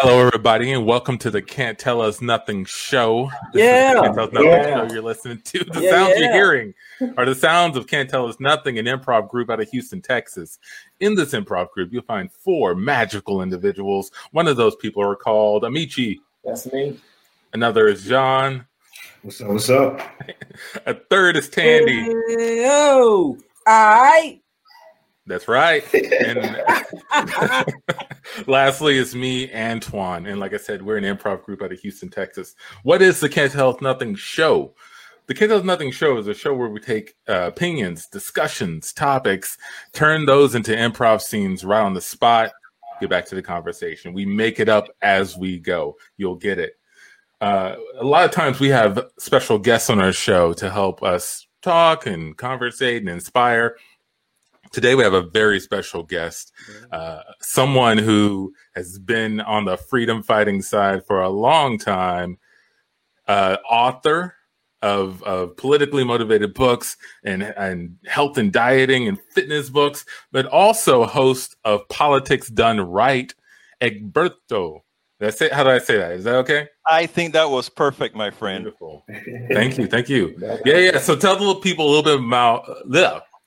Hello, everybody, and welcome to the Can't Tell Us Nothing show. This yeah, Can't Tell Us Nothing yeah. show you're listening to. The yeah, sounds yeah. you're hearing are the sounds of Can't Tell Us Nothing, an improv group out of Houston, Texas. In this improv group, you'll find four magical individuals. One of those people are called Amici. That's me. Another is John. What's up? What's up? A third is Tandy. Yo, I. That's right. And lastly, it's me, Antoine. And like I said, we're an improv group out of Houston, Texas. What is the Can't Tell Nothing show? The Can't Tell Nothing show is a show where we take uh, opinions, discussions, topics, turn those into improv scenes right on the spot, get back to the conversation. We make it up as we go. You'll get it. Uh, a lot of times we have special guests on our show to help us talk and conversate and inspire. Today we have a very special guest, uh, someone who has been on the freedom fighting side for a long time, uh, author of, of politically motivated books and, and health and dieting and fitness books, but also host of Politics Done Right, Egberto. That's it. How do I say that? Is that okay? I think that was perfect, my friend. Beautiful. Thank you. Thank you. Yeah, yeah. So tell the people a little bit about uh,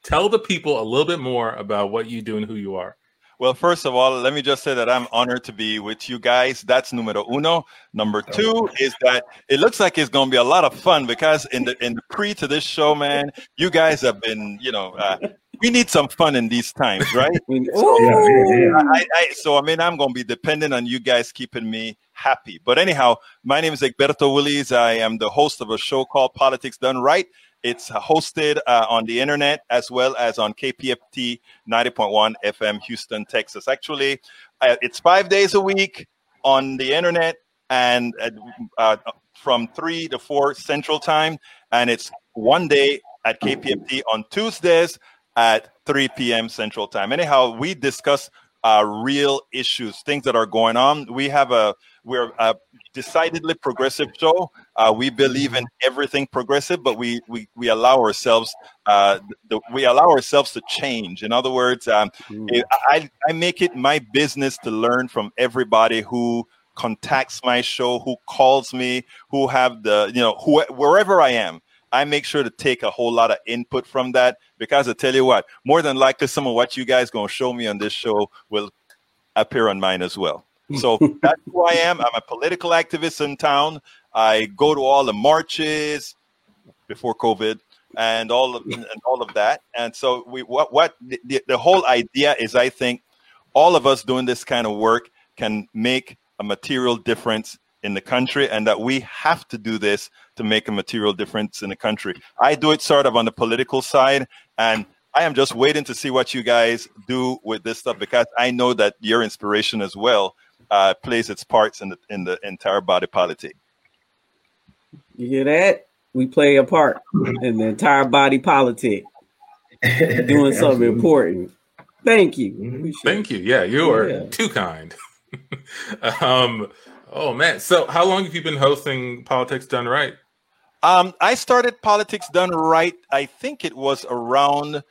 tell the people a little bit more about what you do and who you are. Well, first of all, let me just say that I'm honored to be with you guys. That's numero uno. Number two is that it looks like it's going to be a lot of fun because in the in the pre to this show, man, you guys have been, you know, uh, we need some fun in these times, right? so, yeah, yeah, I, I, so I mean, I'm going to be dependent on you guys keeping me happy. But anyhow, my name is Egberto Willis. I am the host of a show called Politics Done Right. It's hosted uh, on the internet as well as on KPFT 90.1 FM, Houston, Texas. Actually, uh, it's five days a week on the internet and uh, uh from 3 to 4 Central Time. And it's one day at KPFT on Tuesdays at 3 p.m. Central Time. Anyhow, we discuss uh, real issues, things that are going on. We have a we're a decidedly progressive show. Uh, we believe in everything progressive, but we we, we allow ourselves uh, the, we allow ourselves to change. In other words, um, it, I I make it my business to learn from everybody who contacts my show, who calls me, who have the you know who wherever I am. I make sure to take a whole lot of input from that because I tell you what, more than likely, some of what you guys gonna show me on this show will appear on mine as well. So that's who I am. I'm a political activist in town. I go to all the marches before COVID and all of and all of that. And so we what what the, the whole idea is I think all of us doing this kind of work can make a material difference in the country and that we have to do this to make a material difference in the country. I do it sort of on the political side and I am just waiting to see what you guys do with this stuff because I know that your inspiration as well uh, plays its parts in the in the entire body politic. You hear that? We play a part in the entire body politic, doing something important. Thank you. Mm-hmm. Thank you. Yeah, you are yeah. too kind. um, oh man. So, how long have you been hosting Politics Done Right? Um, I started Politics Done Right. I think it was around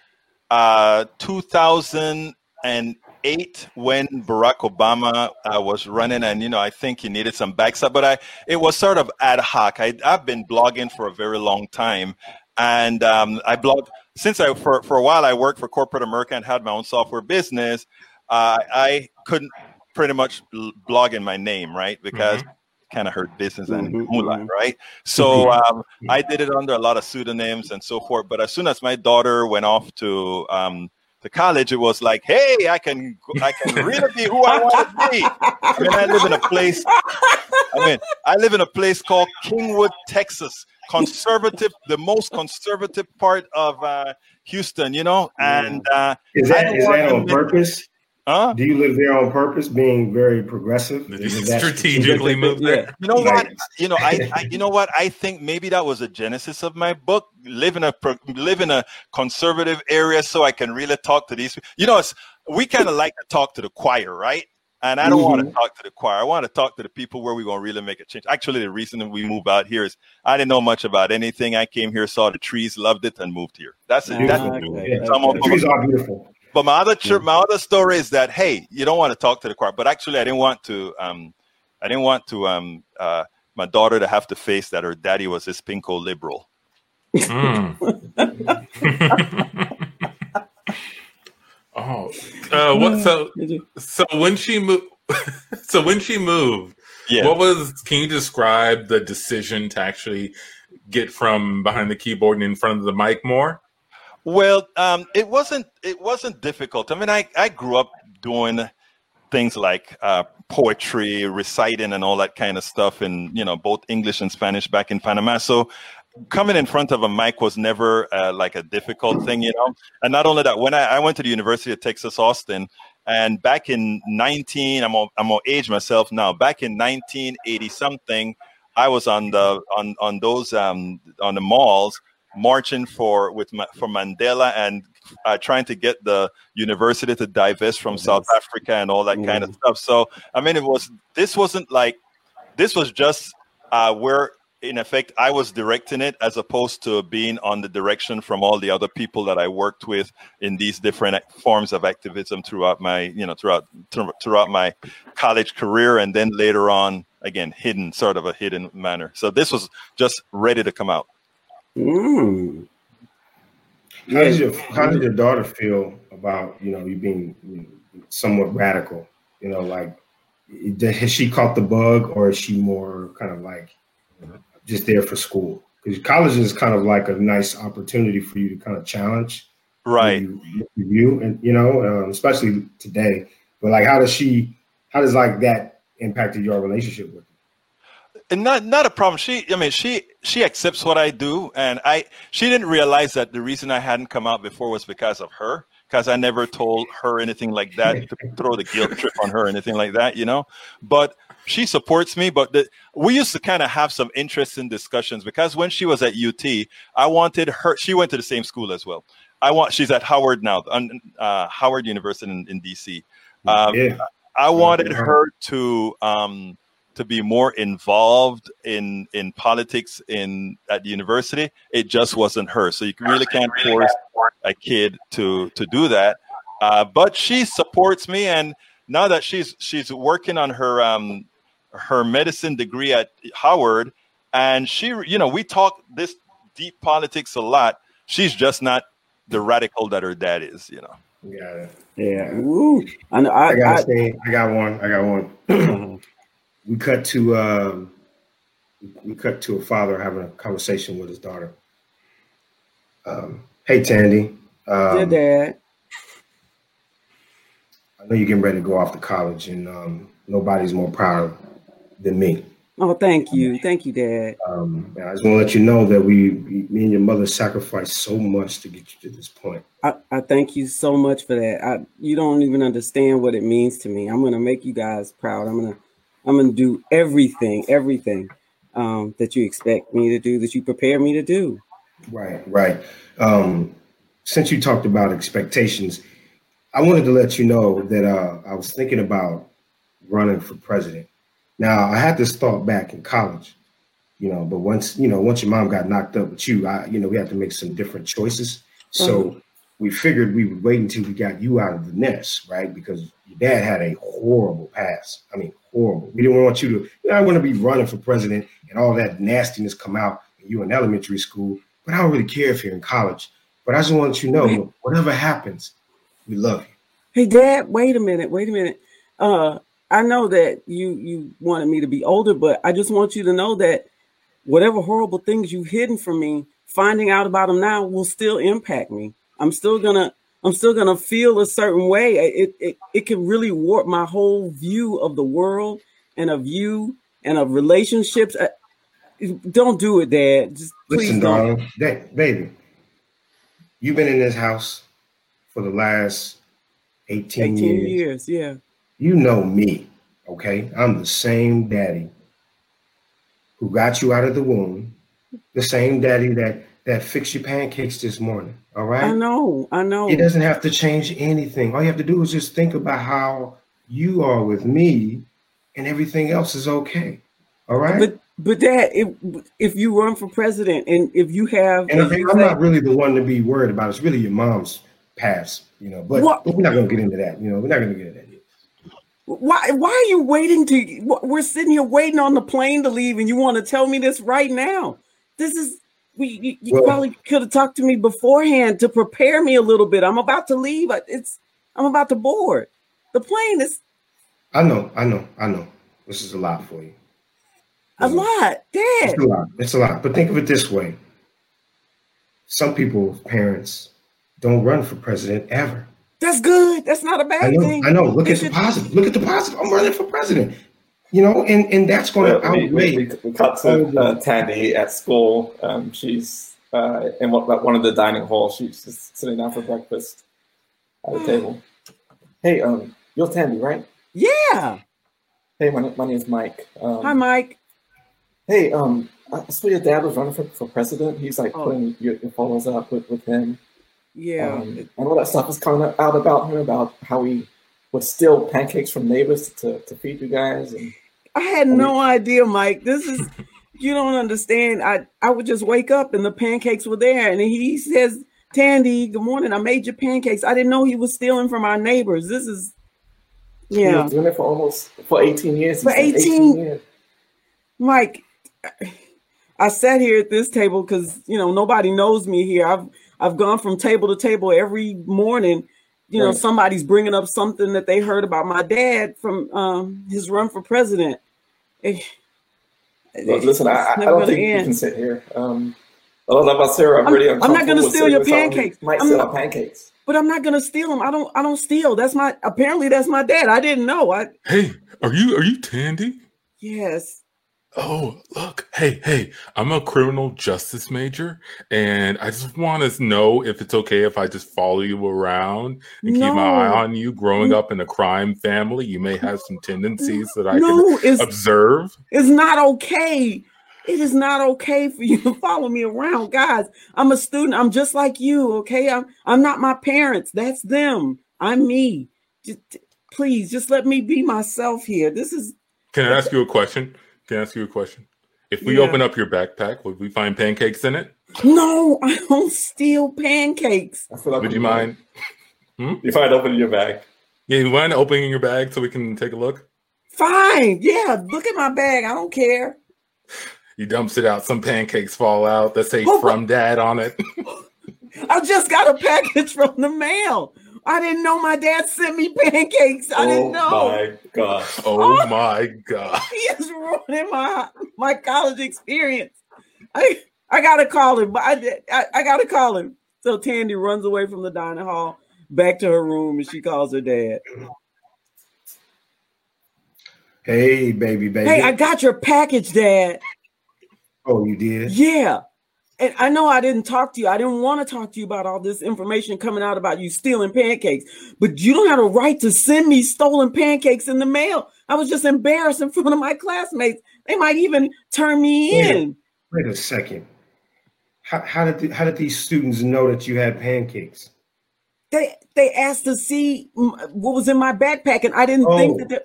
uh, 2000 and eight when Barack Obama uh, was running, and you know, I think he needed some backup, but I it was sort of ad hoc. I, have been blogging for a very long time, and um, I blog since I for for a while I worked for corporate America and had my own software business. Uh, I couldn't pretty much blog in my name, right? Because mm-hmm kind of hurt business and mm-hmm, mm-hmm. right? So mm-hmm. um, I did it under a lot of pseudonyms and so forth. But as soon as my daughter went off to um, to college, it was like, hey, I can I can really be who I want to be. I mean, I live in a place. I mean, I live in a place called Kingwood, Texas, conservative, the most conservative part of uh, Houston. You know, and uh, is that is that on purpose? Huh? Do you live there on purpose, being very progressive? strategically move there. You know what? You know, I, I, You know what? I think maybe that was a genesis of my book. Live in a live in a conservative area, so I can really talk to these. You know, we kind of like to talk to the choir, right? And I don't mm-hmm. want to talk to the choir. I want to talk to the people where we're going to really make a change. Actually, the reason that we moved out here is I didn't know much about anything. I came here, saw the trees, loved it, and moved here. That's it. That's okay. it. the trees are beautiful. But my other my other story is that hey, you don't want to talk to the choir, but actually I didn't want to um, I didn't want to um uh my daughter to have to face that her daddy was this pinko liberal. Mm. oh, uh, what? So, so when she moved, so when she moved, yeah. what was? Can you describe the decision to actually get from behind the keyboard and in front of the mic more? Well, um, it wasn't. It wasn't difficult. I mean, I I grew up doing things like uh, poetry, reciting, and all that kind of stuff in you know both English and Spanish back in Panama. So coming in front of a mic was never uh, like a difficult thing, you know. And not only that, when I, I, went to the University of Texas Austin, and back in 19, I'm I'm on age myself now. Back in 1980 something, I was on the on on those um, on the malls marching for with for Mandela and uh, trying to get the university to divest from South Africa and all that mm. kind of stuff. So I mean, it was this wasn't like this was just uh, where in effect I was directing it as opposed to being on the direction from all the other people that I worked with in these different forms of activism throughout my you know throughout throughout my college career and then later on again hidden sort of a hidden manner. So this was just ready to come out. Mm. How did your How did your daughter feel about you know you being somewhat radical? You know, like has she caught the bug, or is she more kind of like just there for school? Because college is kind of like a nice opportunity for you to kind of challenge, right? You, you and you know, um, especially today. But like, how does she? How does like that impacted your relationship with? And not not a problem. She, I mean, she she accepts what I do, and I she didn't realize that the reason I hadn't come out before was because of her, because I never told her anything like that to throw the guilt trip on her, or anything like that, you know. But she supports me. But the, we used to kind of have some interesting discussions because when she was at UT, I wanted her. She went to the same school as well. I want. She's at Howard now, uh, Howard University in, in DC. Um, yeah. I wanted her to. Um, to be more involved in in politics in at the university. It just wasn't her. So you really can't force a kid to to do that. Uh, but she supports me, and now that she's she's working on her um, her medicine degree at Howard, and she you know we talk this deep politics a lot. She's just not the radical that her dad is. You know. Yeah. Yeah. Woo. I. I, I gotta I, say, I got one. I got one. we cut to um, we cut to a father having a conversation with his daughter. Um, hey, Tandy. Um, Dad. I know you're getting ready to go off to college, and um, nobody's more proud than me. Oh, thank you, thank you, Dad. Um, I just want to let you know that we, me and your mother, sacrificed so much to get you to this point. I, I thank you so much for that. I, you don't even understand what it means to me. I'm gonna make you guys proud. I'm gonna I'm going to do everything, everything um, that you expect me to do, that you prepare me to do. Right, right. Um, since you talked about expectations, I wanted to let you know that uh, I was thinking about running for president. Now, I had this thought back in college, you know, but once you know, once your mom got knocked up with you, I, you know, we had to make some different choices. So uh-huh. we figured we would wait until we got you out of the nest, right? Because your dad had a horrible past. I mean, horrible. We didn't want you to, you know, I want to be running for president and all that nastiness come out when you're in elementary school, but I don't really care if you're in college. But I just want you to know, whatever happens, we love you. Hey, Dad, wait a minute, wait a minute. Uh, I know that you you wanted me to be older, but I just want you to know that whatever horrible things you've hidden from me, finding out about them now will still impact me. I'm still gonna I'm still gonna feel a certain way. It it it can really warp my whole view of the world and of you and of relationships. Don't do it, Dad. Just listen, darling, that, baby. You've been in this house for the last 18, 18 years. years. Yeah. You know me, okay? I'm the same daddy who got you out of the womb, the same daddy that that fixed your pancakes this morning. All right. I know. I know. It doesn't have to change anything. All you have to do is just think about how you are with me, and everything else is okay. All right. But but that if if you run for president and if you have, and I'm say, not really the one to be worried about. It's really your mom's past, you know. But, but we're not going to get into that. You know, we're not going to get into that. Yet. Why? Why are you waiting to? We're sitting here waiting on the plane to leave, and you want to tell me this right now? This is. We, you, you well, probably could have talked to me beforehand to prepare me a little bit. I'm about to leave. It's. I'm about to board. The plane is. I know. I know. I know. This is a lot for you. A lot, Dad. It's a lot. It's a lot. But think of it this way: some people's parents don't run for president ever. That's good. That's not a bad I know, thing. I know. Look at the positive. Look at the positive. I'm running for president. You know, and and that's going well, to outweigh. We, we, we cut to uh, Tandy at school. Um, she's uh, in what, one of the dining halls. She's just sitting down for breakfast at the table. Hey, um, you're Tandy, right? Yeah. Hey, my, my name's Mike. Um, Hi, Mike. Hey, um, I saw your dad was running for, for president. He's like oh. putting your, your photos up with, with him. Yeah. Um, and all that stuff is coming out about him about how he would steal pancakes from neighbors to, to feed you guys. And I had no idea, Mike. This is you don't understand. I I would just wake up and the pancakes were there, and he says, "Tandy, good morning. I made your pancakes. I didn't know he was stealing from our neighbors. This is yeah, doing it for almost for eighteen years. For 18, 18 years. Mike, I sat here at this table because you know nobody knows me here. I've I've gone from table to table every morning. You right. know, somebody's bringing up something that they heard about my dad from um, his run for president. It, Look, listen, I, I, don't think end. you can sit here. Um, I don't know about Sarah. I'm, I'm, I'm not going to steal your pancakes. Might steal pancakes, but I'm not going to steal them. I don't. I don't steal. That's my. Apparently, that's my dad. I didn't know. I. Hey, are you are you Tandy? Yes. Oh, look. Hey, hey, I'm a criminal justice major, and I just want to know if it's okay if I just follow you around and no. keep my eye on you. Growing up in a crime family, you may have some tendencies that I no, can it's, observe. It's not okay. It is not okay for you to follow me around, guys. I'm a student. I'm just like you. Okay, I'm. I'm not my parents. That's them. I'm me. Just, please, just let me be myself here. This is. Can I ask you a question? Can I ask you a question? If we yeah. open up your backpack, would we find pancakes in it? No, I don't steal pancakes. Like would you mind? Hmm? You find opening your bag? Yeah, you mind opening your bag so we can take a look? Fine. Yeah, look at my bag. I don't care. He dumps it out. Some pancakes fall out that say oh, "from dad" on it. I just got a package from the mail. I didn't know my dad sent me pancakes. I oh didn't know. Oh my god. Oh, oh my god. He is ruining my my college experience. I I gotta call him, but I, I I gotta call him. So Tandy runs away from the dining hall back to her room and she calls her dad. Hey, baby, baby. Hey, I got your package, Dad. Oh, you did? Yeah and I know I didn't talk to you. I didn't want to talk to you about all this information coming out about you stealing pancakes, but you don't have a right to send me stolen pancakes in the mail. I was just embarrassed in front of my classmates. They might even turn me wait in. Wait a second. How, how did the, how did these students know that you had pancakes? They they asked to see what was in my backpack, and I didn't oh. think that.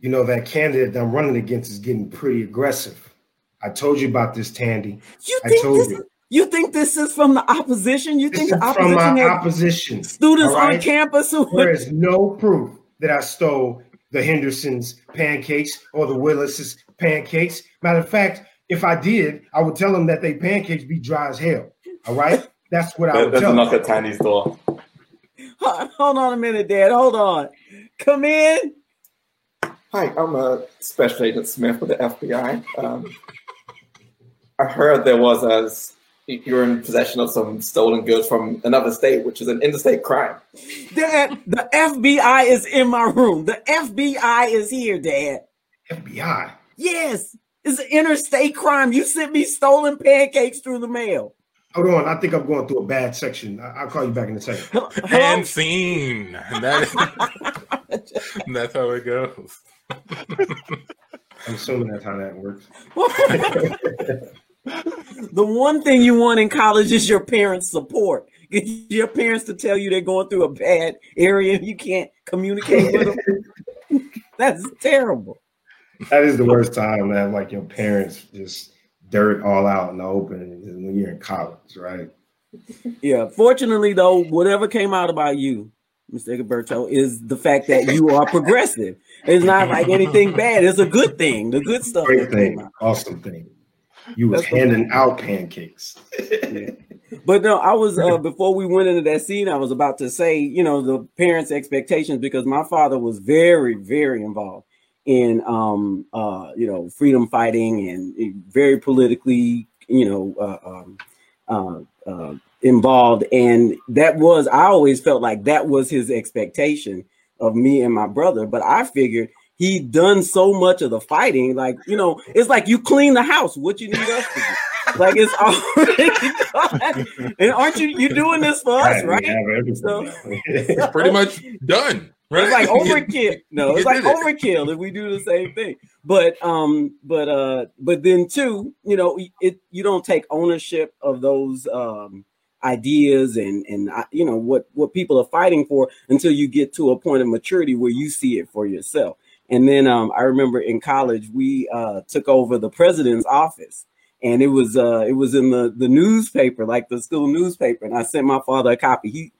You know that candidate that I'm running against is getting pretty aggressive. I told you about this, Tandy. You think this, you. you. think this is from the opposition? You this think the opposition from my opposition students right? on campus who there is no proof that I stole the Hendersons pancakes or the Willis's pancakes. Matter of fact, if I did, I would tell them that they pancakes be dry as hell. All right, that's what I would tell. That's knock at Tandy's door. Hold on a minute, Dad. Hold on. Come in. Hi, I'm a special agent Smith with the FBI. Um, I heard there was as you're in possession of some stolen goods from another state, which is an interstate crime. Dad, the FBI is in my room. The FBI is here, Dad. FBI? Yes, it's an interstate crime. You sent me stolen pancakes through the mail. Hold on, I think I'm going through a bad section. I'll call you back in a second. And scene. That is, that's how it goes. I'm assuming that's how that works. the one thing you want in college is your parents' support. Get your parents to tell you they're going through a bad area and you can't communicate with them. That's terrible. That is the worst time to have like your parents just dirt all out in the open when you're in college, right? Yeah. Fortunately, though, whatever came out about you, Mr. Egberto, is the fact that you are progressive. It's not like anything bad. It's a good thing. The good stuff. Great thing. Awesome thing. You was handing out pancakes. yeah. But no, I was uh, before we went into that scene. I was about to say, you know, the parents' expectations because my father was very, very involved in, um, uh, you know, freedom fighting and very politically, you know, uh, um, uh, uh, involved. And that was, I always felt like that was his expectation of me and my brother. But I figured he done so much of the fighting. Like, you know, it's like you clean the house. What you need us to do? Like it's already done. And aren't you you doing this for us, right? So, it's pretty much done. Right? It's like overkill. No, it's like overkill if we do the same thing. But um, but uh, but then too, you know, it you don't take ownership of those um ideas and and uh, you know what what people are fighting for until you get to a point of maturity where you see it for yourself and then um, I remember in college we uh, took over the president's office, and it was uh, it was in the the newspaper, like the school newspaper. And I sent my father a copy. He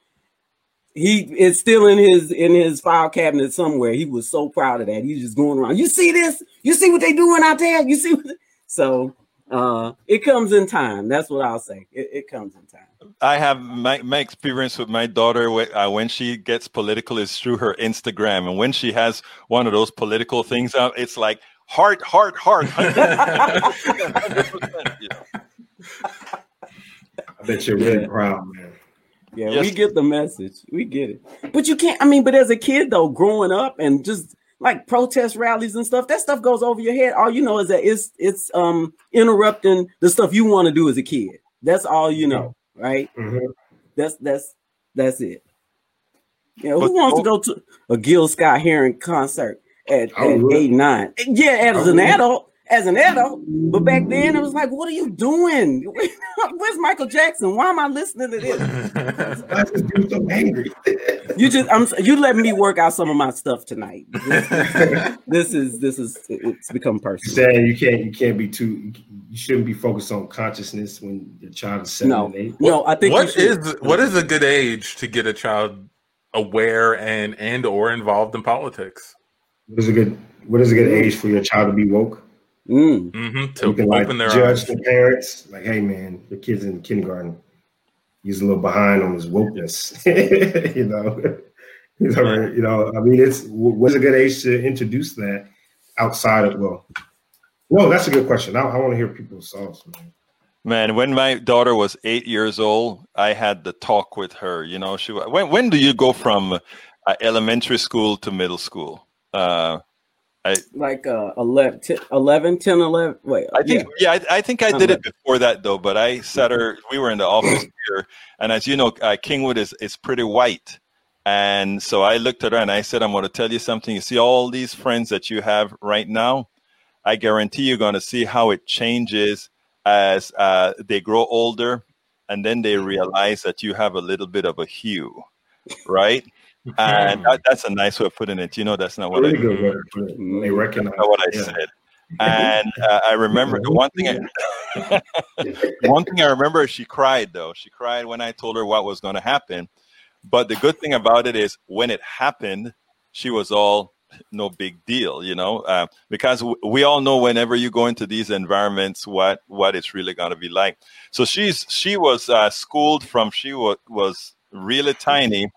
he it's still in his in his file cabinet somewhere. He was so proud of that. He's just going around. You see this? You see what they doing out there? You see? What so uh, it comes in time. That's what I'll say. It, it comes in time. I have my, my experience with my daughter uh, when she gets political is through her Instagram, and when she has one of those political things out, it's like heart, heart, heart. I bet you're really proud, man. Yeah, yes. we get the message. We get it. But you can't, I mean, but as a kid though, growing up and just like protest rallies and stuff, that stuff goes over your head. All you know is that it's it's um interrupting the stuff you want to do as a kid. That's all you know, right? Mm-hmm. That's that's that's it. You know, who wants to go to a Gil Scott Heron concert at, at eight nine? Yeah, as an adult, as an adult. But back then it was like, what are you doing? Where's Michael Jackson? Why am I listening to this? I just so angry. you just I'm you let me work out some of my stuff tonight. This, is this is it's become personal. Saying you can't you can't be too you shouldn't be focused on consciousness when your child is seven no, and eight. No, I think what is what is a good age to get a child aware and and or involved in politics? What is a good what is a good age for your child to be woke? Mm. Mm-hmm. To you can like judge eyes. the parents, like, hey man, the kids in kindergarten, he's a little behind on his wokeness, you know. you know, you know, I mean, it's what's a good age to introduce that outside of well. No, that's a good question. I, I want to hear people's thoughts, man. Man, when my daughter was eight years old, I had the talk with her. You know, she when when do you go from uh, elementary school to middle school? Uh, I, like uh 11, 10, 11 10 11 wait i think yeah, yeah I, I, think i did it before that though but i said her we were in the office here and as you know uh, kingwood is is pretty white. And so i looked at her and i said i'm going to tell you something. You see all these friends that you have right now? I guarantee you're going to see how it changes as uh, they grow older and then they realize that you have a little bit of a hue. Right and that, that's a nice way of putting it. You know, that's not what really I good mm-hmm. They recognize what I yeah. said. And uh, I remember the one thing. I, one thing I remember, she cried though. She cried when I told her what was going to happen. But the good thing about it is, when it happened, she was all no big deal, you know, uh, because w- we all know whenever you go into these environments, what what it's really going to be like. So she's she was uh, schooled from she w- was really tiny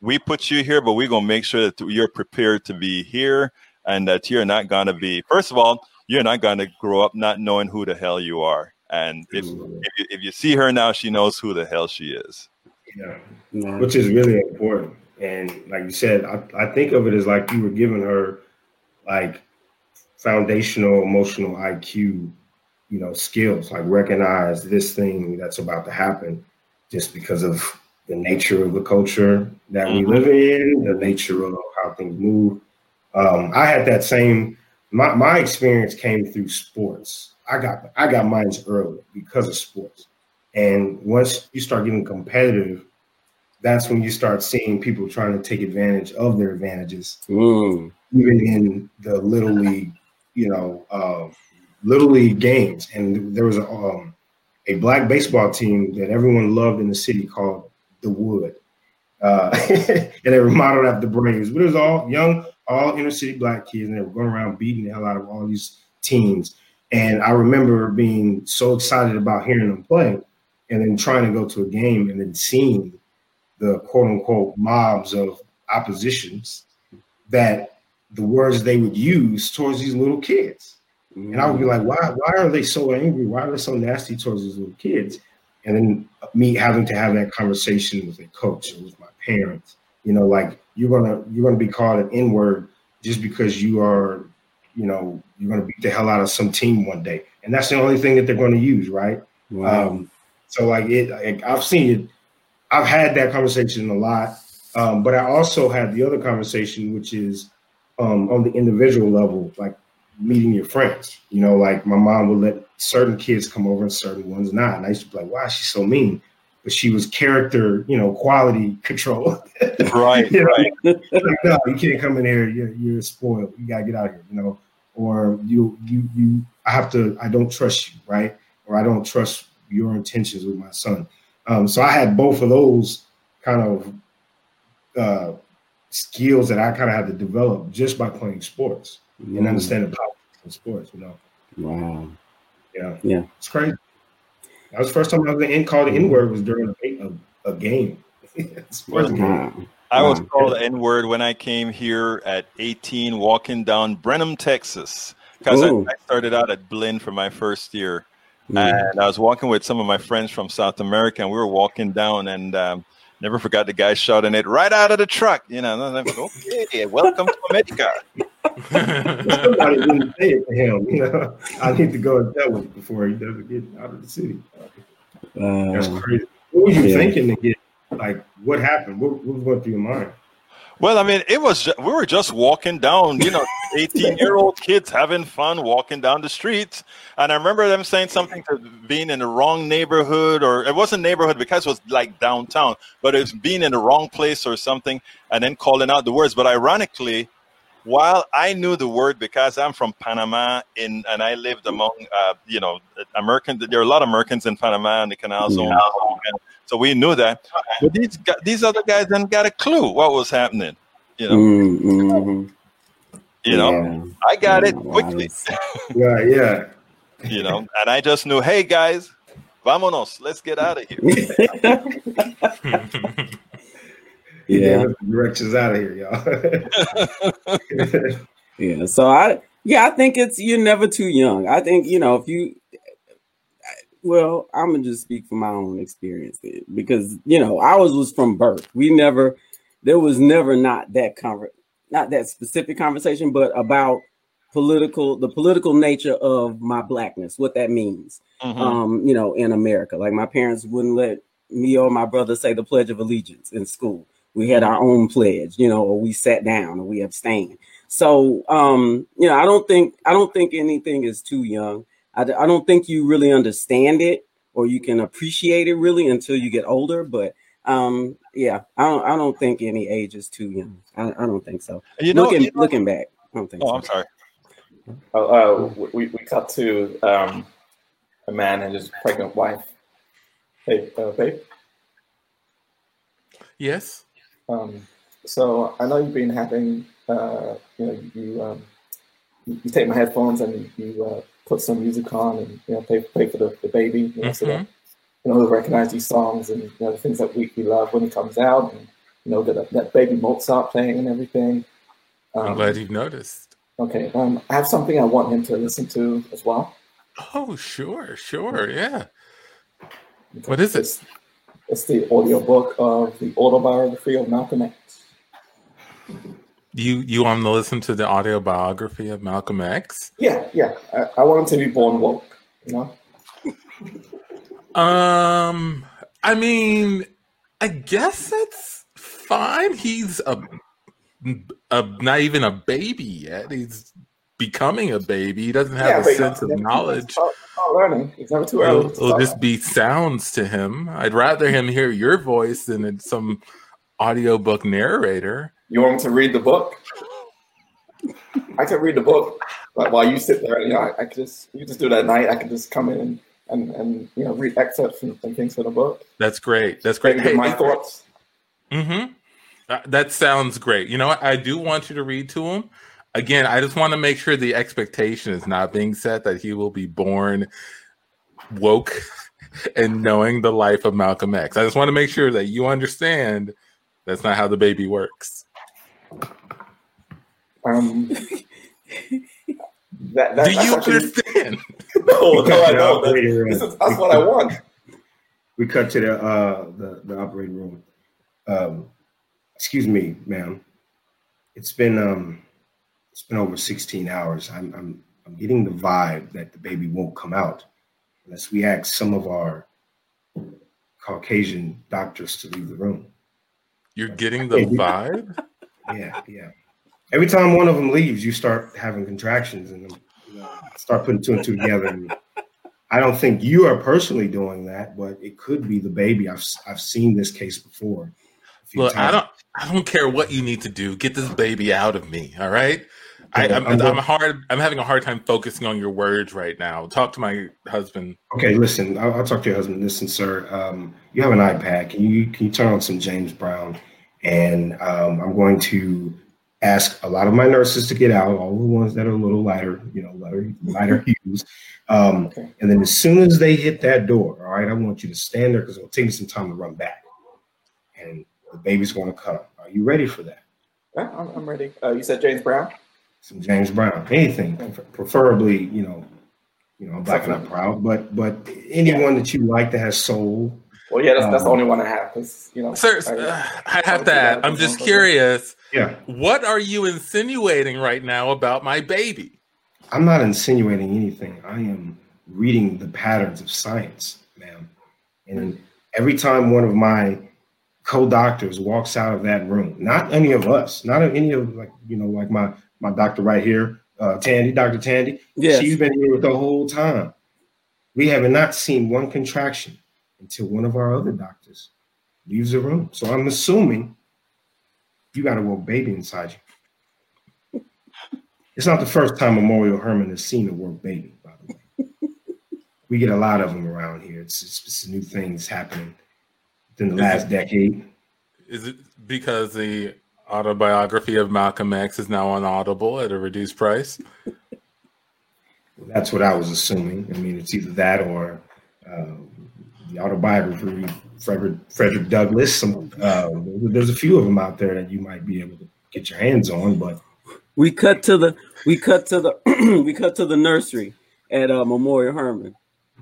we put you here, but we're gonna make sure that you're prepared to be here and that you're not gonna be. First of all, you're not gonna grow up not knowing who the hell you are. And if mm-hmm. if you, if you see her now, she knows who the hell she is. Yeah, which is really important. And like you said, I, I think of it as like you were giving her like foundational emotional IQ, you know, skills, like recognize this thing that's about to happen just because of the nature of the culture that mm-hmm. we live in, the nature of how things move. Um, I had that same. My, my experience came through sports. I got I got mine early because of sports, and once you start getting competitive, that's when you start seeing people trying to take advantage of their advantages, mm. even in the little league, you know, uh, little league games. And there was a um, a black baseball team that everyone loved in the city called the wood. uh, and they were modeled after the Braves. But it was all young, all inner city black kids, and they were going around beating the hell out of all these teams. And I remember being so excited about hearing them play, and then trying to go to a game, and then seeing the quote unquote mobs of oppositions that the words they would use towards these little kids. And I would be like, why, why are they so angry? Why are they so nasty towards these little kids? And then me having to have that conversation with a coach or with my parents, you know, like you're gonna you're gonna be called an N-word just because you are, you know, you're gonna beat the hell out of some team one day. And that's the only thing that they're gonna use, right? Wow. Um, so like it like I've seen it, I've had that conversation a lot. Um, but I also had the other conversation, which is um, on the individual level, like meeting your friends. You know, like my mom would let certain kids come over and certain ones not. And I used to be like, why is she so mean? But she was character, you know, quality control. right, you know? right. like, no, you can't come in here. You're, you're spoiled. You gotta get out of here. You know, or you, you, you. I have to. I don't trust you, right? Or I don't trust your intentions with my son. Um, so I had both of those kind of uh, skills that I kind of had to develop just by playing sports mm. and understanding politics in sports. You know. Wow. Yeah. Yeah. It's crazy. That was the first time I was in called the N word was during a, a, a game. sports game. I was called the N word when I came here at 18, walking down Brenham, Texas, because I, I, started out at Blinn for my first year, mm. and I was walking with some of my friends from South America, and we were walking down, and um, Never forgot the guy shouting it right out of the truck. You know, I'm like, okay, welcome to America. Somebody didn't say it to him. You know, I need to go and tell him before he doesn't get out of the city. Uh, That's crazy. What were you yeah. thinking to get? Like, what happened? What, what was going through your mind? Well, I mean, it was we were just walking down, you know, 18 year old kids having fun walking down the streets. And I remember them saying something to being in the wrong neighborhood, or it wasn't neighborhood because it was like downtown, but it's being in the wrong place or something, and then calling out the words. But ironically, while I knew the word because I'm from Panama in and I lived among uh, you know Americans, there are a lot of Americans in Panama and the Canal Zone. Yeah. So we knew that. But these these other guys didn't got a clue what was happening. You know. Mm-hmm. You know, yeah. I got it quickly. yeah, yeah. you know, and I just knew, hey guys, vámonos, let's get out of here. yeah, directions out of here, y'all. yeah, so I yeah, I think it's you're never too young. I think you know if you well, I'm gonna just speak from my own experience because you know ours was from birth. We never, there was never not that conver- not that specific conversation, but about political, the political nature of my blackness, what that means. Mm-hmm. Um, you know, in America, like my parents wouldn't let me or my brother say the Pledge of Allegiance in school. We had our own pledge, you know, or we sat down or we abstained. So, um, you know, I don't think I don't think anything is too young. I, I don't think you really understand it or you can appreciate it really until you get older. But um, yeah, I don't I don't think any age is too young. I, I don't think so. You know, looking you know, looking back, I don't think. Oh, so. I'm sorry. Oh, uh, we we cut to um, a man and his pregnant wife. Hey, uh, babe. Yes. Um, so I know you've been having, uh, you know, you um, you, you take my headphones and you uh, put some music on and you know play play for the, the baby, you know, mm-hmm. so that you know recognize these songs and you know the things that we, we love when it comes out, and you know that that baby Mozart playing and everything. Um, I'm glad you've noticed. Okay, um, I have something I want him to listen to as well. Oh, sure, sure, yeah. Okay. What is it? It's the audiobook of the autobiography of Malcolm X. You you want to listen to the autobiography of Malcolm X? Yeah, yeah. I, I want him to be born woke. You know. Um, I mean, I guess it's fine. He's a, a not even a baby yet. He's becoming a baby. He doesn't have yeah, a sense of knowledge. learning. It's never too early. It'll, it'll just be sounds to him. I'd rather him hear your voice than some audiobook narrator. You want me to read the book? I could read the book, but while you sit there, you know, I, I could just you just do that at night. I could just come in and and, and you know read excerpts and, and things from the book. That's great. That's great. Hey, my thoughts. Mm-hmm. Uh, that sounds great. You know? I do want you to read to him. Again, I just want to make sure the expectation is not being set that he will be born woke and knowing the life of Malcolm X. I just want to make sure that you understand that's not how the baby works. Um, that, that, Do you actually, understand? no, no, I don't. That, this is, that's what I want. We cut to the uh, the, the operating room. Um, excuse me, ma'am. It's been um, it's been over 16 hours. I'm I'm I'm getting the vibe that the baby won't come out unless we ask some of our Caucasian doctors to leave the room. You're getting the vibe? Yeah, yeah. Every time one of them leaves, you start having contractions and you know, start putting two and two together. And I don't think you are personally doing that, but it could be the baby. I've I've seen this case before. Look, times. I don't I don't care what you need to do. Get this baby out of me. All right. I, am I'm, I'm hard. I'm having a hard time focusing on your words right now. Talk to my husband. Okay, listen. I'll, I'll talk to your husband. Listen, sir. Um, you have an iPad. Can you can you turn on some James Brown? And um, I'm going to ask a lot of my nurses to get out, all the ones that are a little lighter, you know, lighter lighter hues. Um, okay. And then as soon as they hit that door, all right, I want you to stand there because it'll take me some time to run back, and the baby's going to come. Are you ready for that? Yeah, I'm, I'm ready. Uh, you said James Brown some James Brown, anything, preferably, you know, you know, black and I'm proud, but but anyone that you like that has soul. Well, yeah, that's, um, that's the um, only one I have. Cause, you know, sir, I, uh, I have that. I'm just curious. Yeah. What are you insinuating right now about my baby? I'm not insinuating anything. I am reading the patterns of science, ma'am. And every time one of my co-doctors walks out of that room, not any of us, not any of like, you know, like my my doctor right here, uh, Tandy, Dr. Tandy. Yes. She's been here the whole time. We have not seen one contraction until one of our other doctors leaves the room. So I'm assuming you got a woke baby inside you. It's not the first time Memorial Hermann has seen a woke baby, by the way. we get a lot of them around here. It's, it's, it's new things happening within the last decade. Is it because the autobiography of Malcolm X is now on Audible at a reduced price. That's what I was assuming. I mean, it's either that or uh, the autobiography of Frederick, Frederick Douglass. Some, uh, there's a few of them out there that you might be able to get your hands on. But we cut to the we cut to the we cut to the nursery at uh, Memorial Hermann.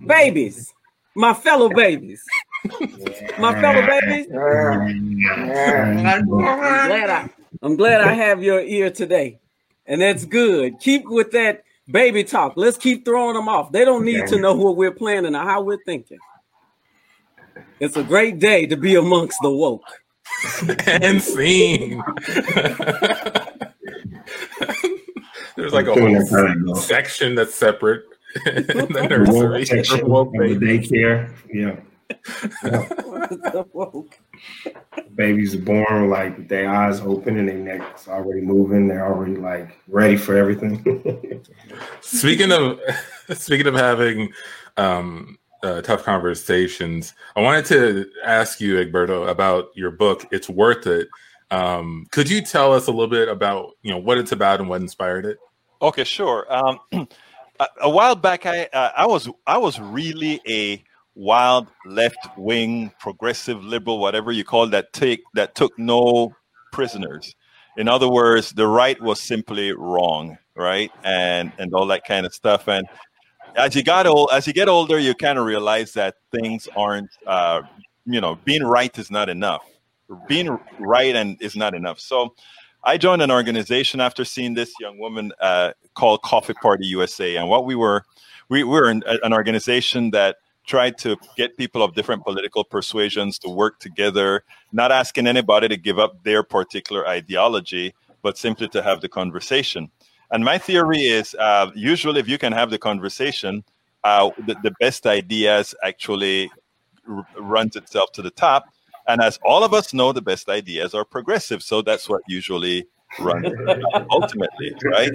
Babies, my fellow babies. My fellow babies. I'm glad I, I'm glad I have your ear today, and that's good. Keep with that baby talk. Let's keep throwing them off. They don't need to know what we're planning or how we're thinking. It's a great day to be amongst the woke. and scene. There's like a whole section that's separate in the nursery. Woke daycare. Yeah. Babies are born like with their eyes open and their neck's already moving. They're already like ready for everything. speaking of speaking of having um, uh, tough conversations, I wanted to ask you, Egberto, about your book. It's worth it. Um, could you tell us a little bit about you know what it's about and what inspired it? Okay, sure. Um, a, a, while back, I uh, I was I was really a wild left wing progressive liberal whatever you call that take that took no prisoners. In other words the right was simply wrong right? And and all that kind of stuff. And as you got old as you get older you kind of realize that things aren't uh, you know being right is not enough. Being right and is not enough. So i joined an organization after seeing this young woman uh, called coffee party usa and what we were we, we were an organization that tried to get people of different political persuasions to work together, not asking anybody to give up their particular ideology, but simply to have the conversation. And my theory is uh, usually, if you can have the conversation, uh, the, the, best ideas actually r- runs itself to the top. And as all of us know, the best ideas are progressive. So that's what usually run ultimately, right?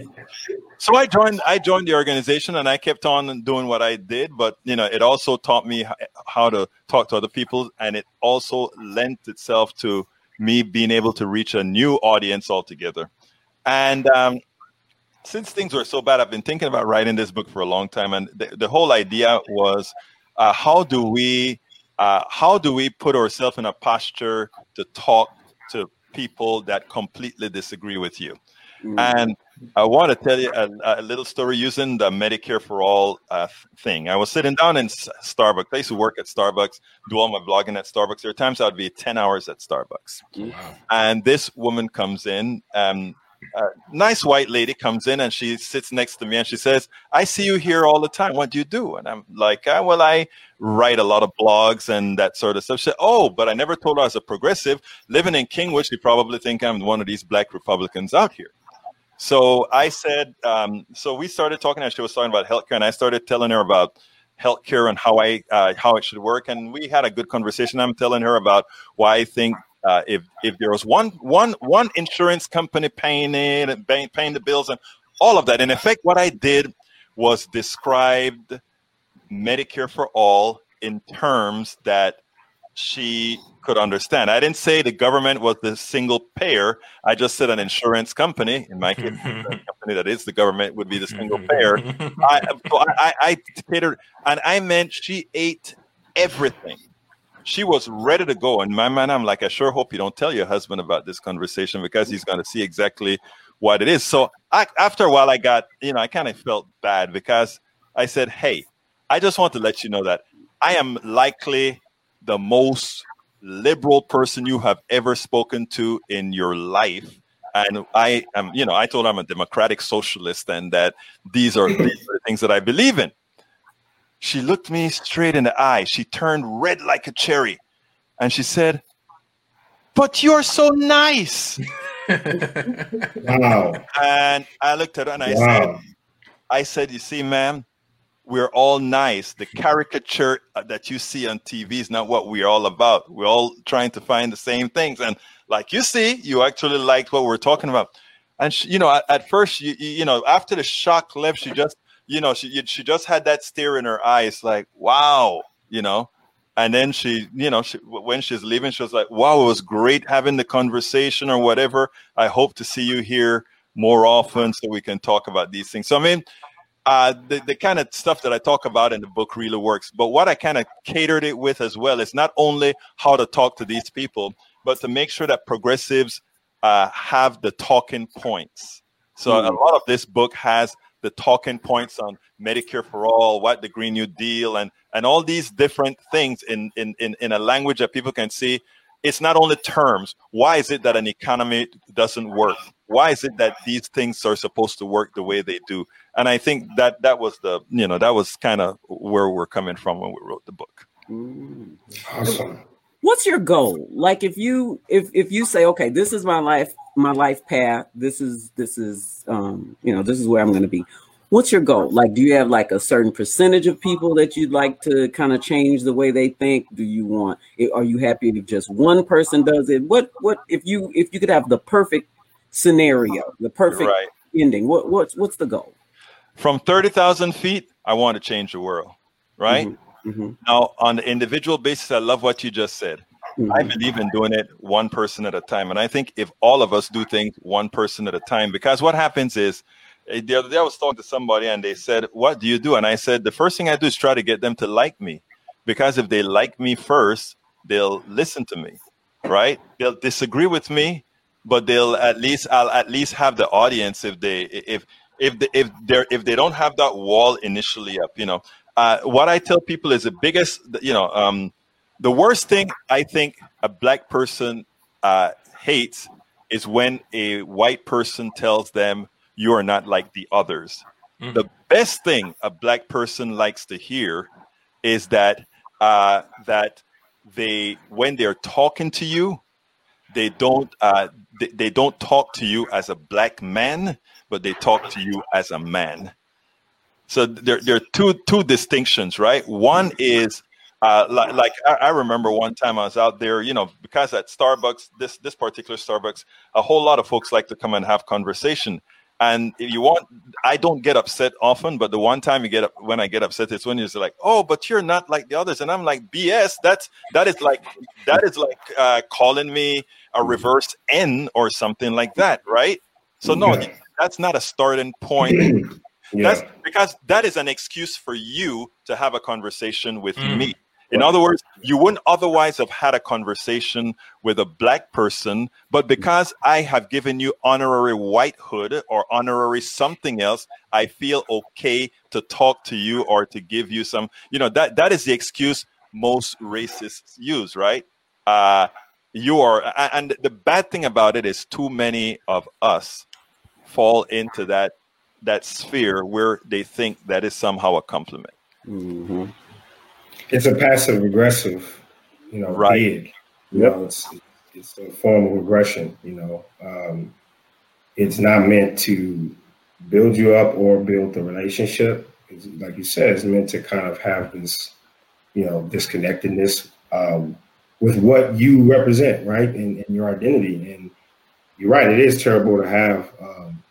So I joined I joined the organization and I kept on doing what I did, but you know, it also taught me how to talk to other people and it also lent itself to me being able to reach a new audience altogether. And um, since things were so bad, I've been thinking about writing this book for a long time. And the, the whole idea was uh, how do we uh, how do we put ourselves in a posture to talk to people that completely disagree with you? Mm-hmm. And I want to tell you a, a, little story using the Medicare for All uh, thing. I was sitting down in Starbucks. I used to work at Starbucks, do all my blogging at Starbucks. There are times I would be 10 hours at Starbucks. Wow. And this woman comes in, um, a nice white lady comes in and she sits next to me and she says, I see you here all the time. What do you do? And I'm like, ah, well, I write a lot of blogs and that sort of stuff. She said, oh, but I never told her I was a progressive. Living in Kingwood, she probably think I'm one of these black Republicans out here. So I said, um, so we started talking, and she was talking about healthcare, and I started telling her about healthcare and how I uh, how it should work, and we had a good conversation. I'm telling her about why I think uh, if if there was one one one insurance company paying it and paying, paying the bills and all of that. In effect, what I did was described Medicare for all in terms that she could understand. I didn't say the government was the single payer. I just said an insurance company, in my case, a company that is the government would be the single payer. I, so I, I, I catered, and I meant she ate everything. She was ready to go. In my mind, I'm like, I sure hope you don't tell your husband about this conversation because he's going to see exactly what it is. So I, after a while, I got, you know, I kind of felt bad because I said, hey, I just want to let you know that I am likely the most liberal person you have ever spoken to in your life and I am, you know, I told I'm a democratic socialist and that these are, these are things that I believe in. She looked me straight in the eye. She turned red like a cherry, and she said, "But you're so nice." wow. And I looked at her and I wow. said, "I said, you see, ma'am, we're all nice. The caricature uh, that you see on TV is not what we're all about. We're all trying to find the same things. And like you see, you actually liked what we're talking about. And she, you know, at, at first, you, you know, after the shock left, she just, you know, she she just had that stare in her eyes, like, wow, you know. And then she, you know, she, when she's leaving, she was like, wow, it was great having the conversation or whatever. I hope to see you here more often so we can talk about these things. So I mean, uh, the, the kind of stuff that I talk about in the book really works. But what I kind of catered it with as well is not only how to talk to these people, but to make sure that progressives uh, have the talking points. So mm. a lot of this book has the talking points on Medicare for all, what the Green New Deal, and and all these different things in in in, in a language that people can see. It's not only terms. Why is it that an economy doesn't work? Why is it that these things are supposed to work the way they do? and I think that that was the you know that was kind of where we're coming from when we wrote the book. Mm. Awesome. What's your goal? Like if you if if you say, okay, this is my life, my life path. This is this is um you know this is where I'm going to be. What's your goal? Like, do you have like a certain percentage of people that you'd like to kind of change the way they think? Do you want? Are you happy if just one person does it? What what if you if you could have the perfect scenario, the perfect right. ending? What what's what's the goal? from 30,000 feet, I want to change the world, right? Mm-hmm. Mm-hmm. Now, on the individual basis, I love what you just said. Mm-hmm. I believe in doing it one person at a time. And I think if all of us do things one person at a time, because what happens is, eh, the other day I was talking to somebody and they said, What do you do? And I said, The first thing I do is try to get them to like me. Because if they like me first, they'll listen to me, right? They'll disagree with me, but they'll at least, I'll at least have the audience if they, if, if they, if they if they don't have that wall initially up, you know, uh, what I tell people is the biggest, you know, um, the worst thing I think a black person uh, hates is when a white person tells them you are not like the others. Mm-hmm. The best thing a black person likes to hear is that uh, that they when they're talking to you, they don't uh, they, they don't talk to you as a black man but they talk to you as a man. So there, there are two two distinctions, right? One is uh, like, like I, I, remember one time I was out there, you know, because at Starbucks, this this particular Starbucks, a whole lot of folks like to come and have conversation. And if you want, I don't get upset often, but the one time you get up when I get upset, it's when you're like, "Oh, but you're not like the others," and I'm like, "BS." That's that is like that is like uh, calling me a reverse N or something like that, right? So no, yeah. that's not a starting point. Yeah. That's because that is an excuse for you to have a conversation with mm. me. In other words, you wouldn't otherwise have had a conversation with a black person, but because I have given you honorary whitehood or honorary something else, I feel okay to talk to you or to give you some, you know, that that is the excuse most racists use, right? Uh, you are, and the bad thing about it is too many of us fall into that that sphere where they think that is somehow a compliment. Mm-hmm it's a passive aggressive, you know, right. Bid. You yep. know, it's it's a form of aggression. You know, um, it's not meant to build you up or build the relationship. It's, like you said, it's meant to kind of have this, you know, disconnectedness um, with what you represent, right, and, and, your identity. And you're right; it is terrible to have. Um,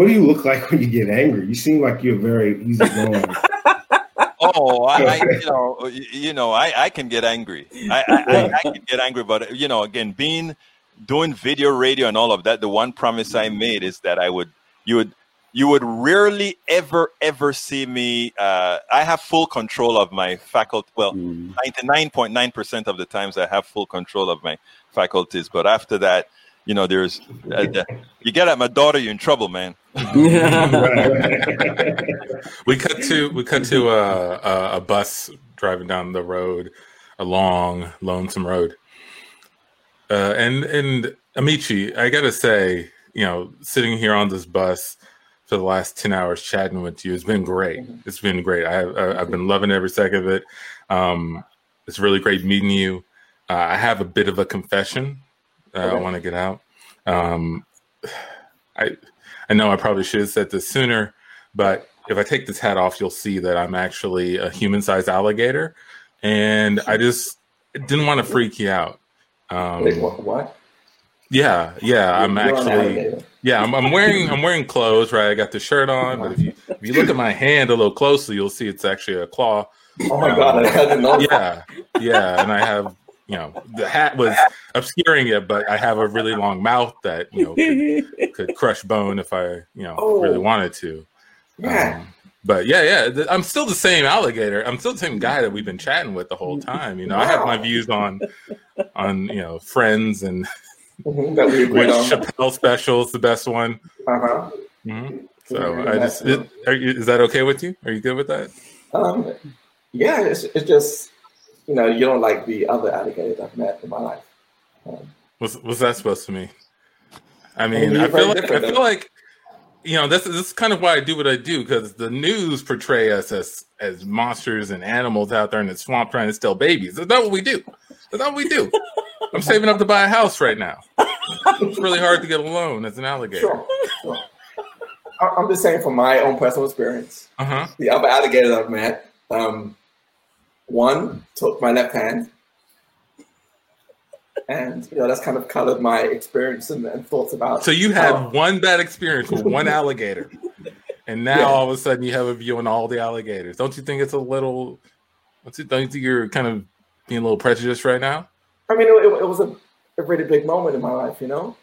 what do you look like when you get angry? You seem like you're very easygoing. oh, I, I, you know, you know, I, I can get angry. I, I, I, can get angry, but you know, again, being doing video, radio, and all of that. The one promise I made is that I would, you would, you would rarely ever ever see me. Uh, I have full control of my faculty. Well, mm. ninety nine point nine percent of the times I have full control of my faculties, but after that, you know, there's uh, you get at my daughter, you're in trouble, man. We cut to we cut to a, a, a bus driving down the road, a long, lonesome road. Uh, and and Amaechi, I gotta say, you know, sitting here on this bus for the last ten hours chatting with you, it's been great. It's been great. I, I have been loving every second of it. Um, it's really great meeting you. Uh, I have a bit of a confession uh, okay. I want to get out. Um, I I know I probably should have said this sooner, but if I take this hat off, you'll see that I'm actually a human-sized alligator, and I just didn't want to freak you out. Um, Wait, what? Yeah, yeah, I'm actually yeah, I'm, I'm, wearing I'm wearing clothes, right? I got the shirt on, but if you if you look at my hand a little closely, you'll see it's actually a claw. Oh my um, god, I didn't know. Yeah, yeah, and I have you know the hat was obscuring it, but I have a really long mouth that you know could, could crush bone if I you know oh. really wanted to. Yeah. Um, but yeah, yeah, I'm still the same alligator. I'm still the same guy that we've been chatting with the whole time. You know, wow. I have my views on on you know Friends and mm-hmm, which Chappelle special is the best one. Uh-huh. Mm-hmm. So I just it, you, is that okay with you? Are you good with that? Um, yeah, it's, it's just you know, you don't like the other alligators I've met in my life. Um, what's, what's that supposed to mean? I mean, I, feel like I feel like you know this, this is kind of why I do what I do because the news portray us as as monsters and animals out there in the swamp trying to steal babies. That's not what we do. That's not what we do. I'm saving up to buy a house right now. It's really hard to get a loan as an alligator. Sure, sure. I'm just saying from my own personal experience. Uh-huh. The other alligators I've met, um, one took my left hand, and you know that's kind of colored my experience and, and thoughts about. So you had um, one bad experience with one alligator, and now yeah. all of a sudden you have a view on all the alligators. Don't you think it's a little? Don't you think you're kind of being a little prejudiced right now? I mean, it, it was a, a really big moment in my life, you know.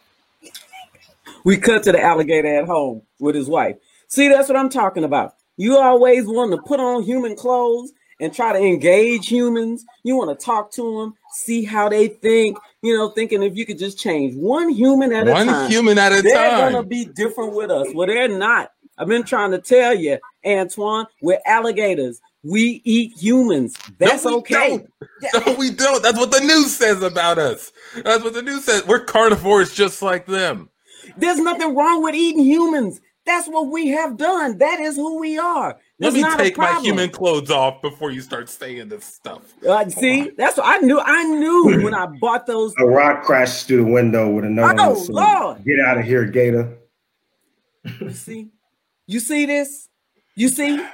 We cut to the alligator at home with his wife. See, that's what I'm talking about. You always want to put on human clothes and try to engage humans. You want to talk to them, see how they think. You know, thinking if you could just change one human at one a time, one human at a they're time, they're gonna be different with us. Well, they're not. I've been trying to tell you, Antoine. We're alligators. We eat humans. That's no, okay. Don't. No, we don't. That's what the news says about us. That's what the news says. We're carnivores just like them. There's nothing wrong with eating humans. That's what we have done. That is who we are. Let me take my human clothes off before you start saying this stuff. Uh, see, that's what I knew. I knew when I bought those. A rock crashed through the window with a note oh, on Lord. Get out of here, Gator. You see, you see this? You see?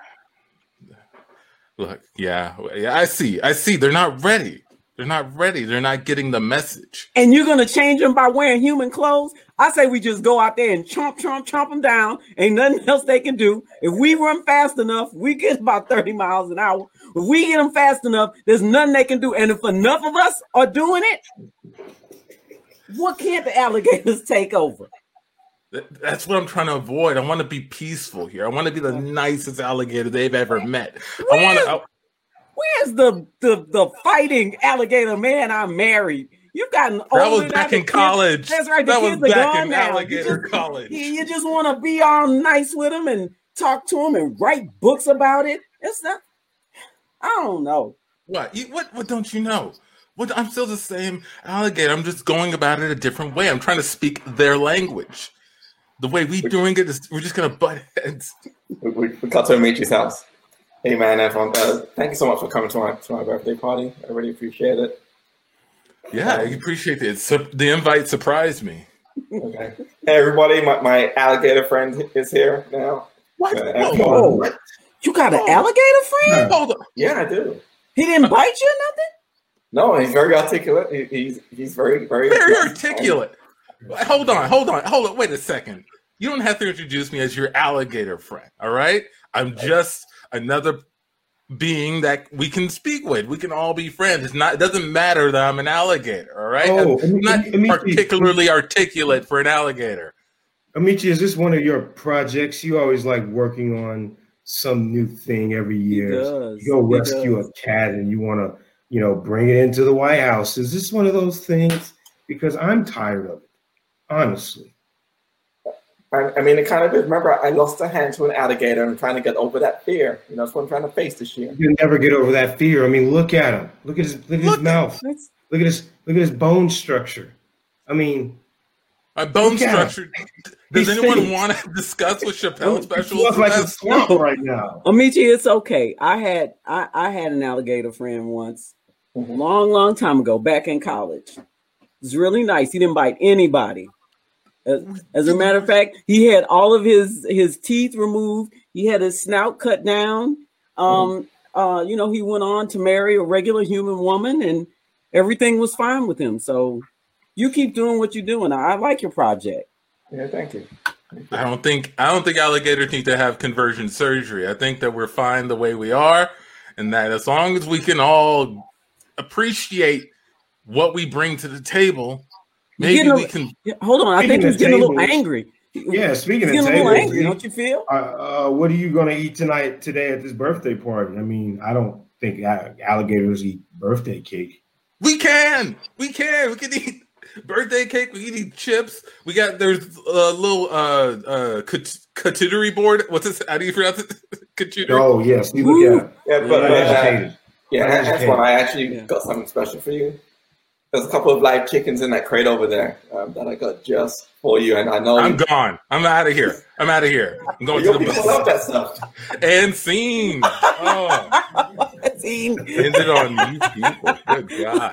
Look, yeah, yeah, I see. I see. They're not ready. They're not ready. They're not getting the message. And you're gonna change them by wearing human clothes? I say we just go out there and chomp, chomp, chomp them down. Ain't nothing else they can do. If we run fast enough, we get about 30 miles an hour. If we get them fast enough, there's nothing they can do. And if enough of us are doing it, what can't the alligators take over? That's what I'm trying to avoid. I want to be peaceful here. I want to be the nicest alligator they've ever met. I want to. Where's the, the the fighting alligator man I married? You've gotten older. That was back in college. That's right. The that was back in now. alligator you just, college. You just want to be all nice with them and talk to them and write books about it. It's not. I don't know. What? You, what? What don't you know? What? I'm still the same alligator. I'm just going about it a different way. I'm trying to speak their language. The way we doing it is we're just gonna butt heads. We, we, we got to Amichi's house. Hey man, everyone! Uh, thank you so much for coming to my to my birthday party. I really appreciate it. Yeah, um, I appreciate it. So, the invite surprised me. Okay. Hey everybody, my, my alligator friend is here now. What? Uh, Whoa. You got an alligator friend? Hold on. Yeah, I do. He didn't bite you or nothing? No, he's very articulate. He, he's he's very very very articulate. Hold on, hold on, hold on. Wait a second. You don't have to introduce me as your alligator friend. All right, I'm just another being that we can speak with. We can all be friends. It's not. It doesn't matter that I'm an alligator. All right, oh, I'm not Amici, particularly articulate for an alligator. Amici, is this one of your projects? You always like working on some new thing every year. You go rescue a cat and you want to, you know, bring it into the White House. Is this one of those things? Because I'm tired of it, honestly. I, I mean, it kind of is. Remember, I lost a hand to an alligator. and I'm trying to get over that fear. You know, that's what I'm trying to face this year. You never get over that fear. I mean, look at him. Look at his look at look, his mouth. Look at his look at his bone structure. I mean, my bone structure. Does anyone want to discuss what Chappelle special is? like a swamp right now. Amici, it's okay. I had I, I had an alligator friend once, mm-hmm. long, long time ago, back in college. It's really nice. He didn't bite anybody. As, as, a matter of fact, he had all of his his teeth removed. He had his snout cut down. Um, mm-hmm. uh, you know, he went on to marry a regular human woman, and everything was fine with him. So, you keep doing what you're doing. I, I like your project. Yeah, thank you. I don't think I don't think alligators need to have conversion surgery. I think that we're fine the way we are, and that as long as we can all appreciate what we bring to the table, maybe we can. hold on, I think he's getting tables, a little angry. Yeah, speaking he's of tables, a little angry, don't you feel? Uh, uh, what are you going to eat tonight today at this birthday party? I mean, I don't think alligators eat birthday cake. We can, we can, we can eat birthday cake. We can eat chips. We got there's a little uh uh charcuterie board. What's this? How do you pronounce it? charcuterie. Oh yes, you look at yeah, but uh, yeah, that's why I actually yeah. got something special for you. There's a couple of live chickens in that crate over there um, that I got just for you, and I know I'm you- gone. I'm out of here. I'm out of here. I'm going to the bus. love that stuff. And scene. Oh. scene. Ended on these people. Good God.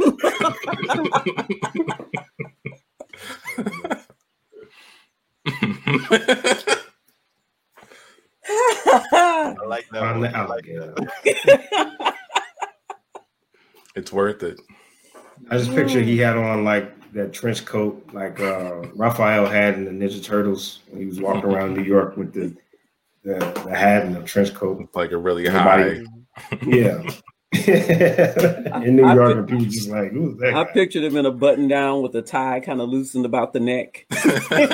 I like that. I like that. it's worth it. I just picture he had on like that trench coat like uh Raphael had in the Ninja Turtles when he was walking around New York with the the, the hat and the trench coat. Like a really Everybody, high. Yeah. in New York, and people just like, who's that? I pictured him in a button down with a tie kind of loosened about the neck. he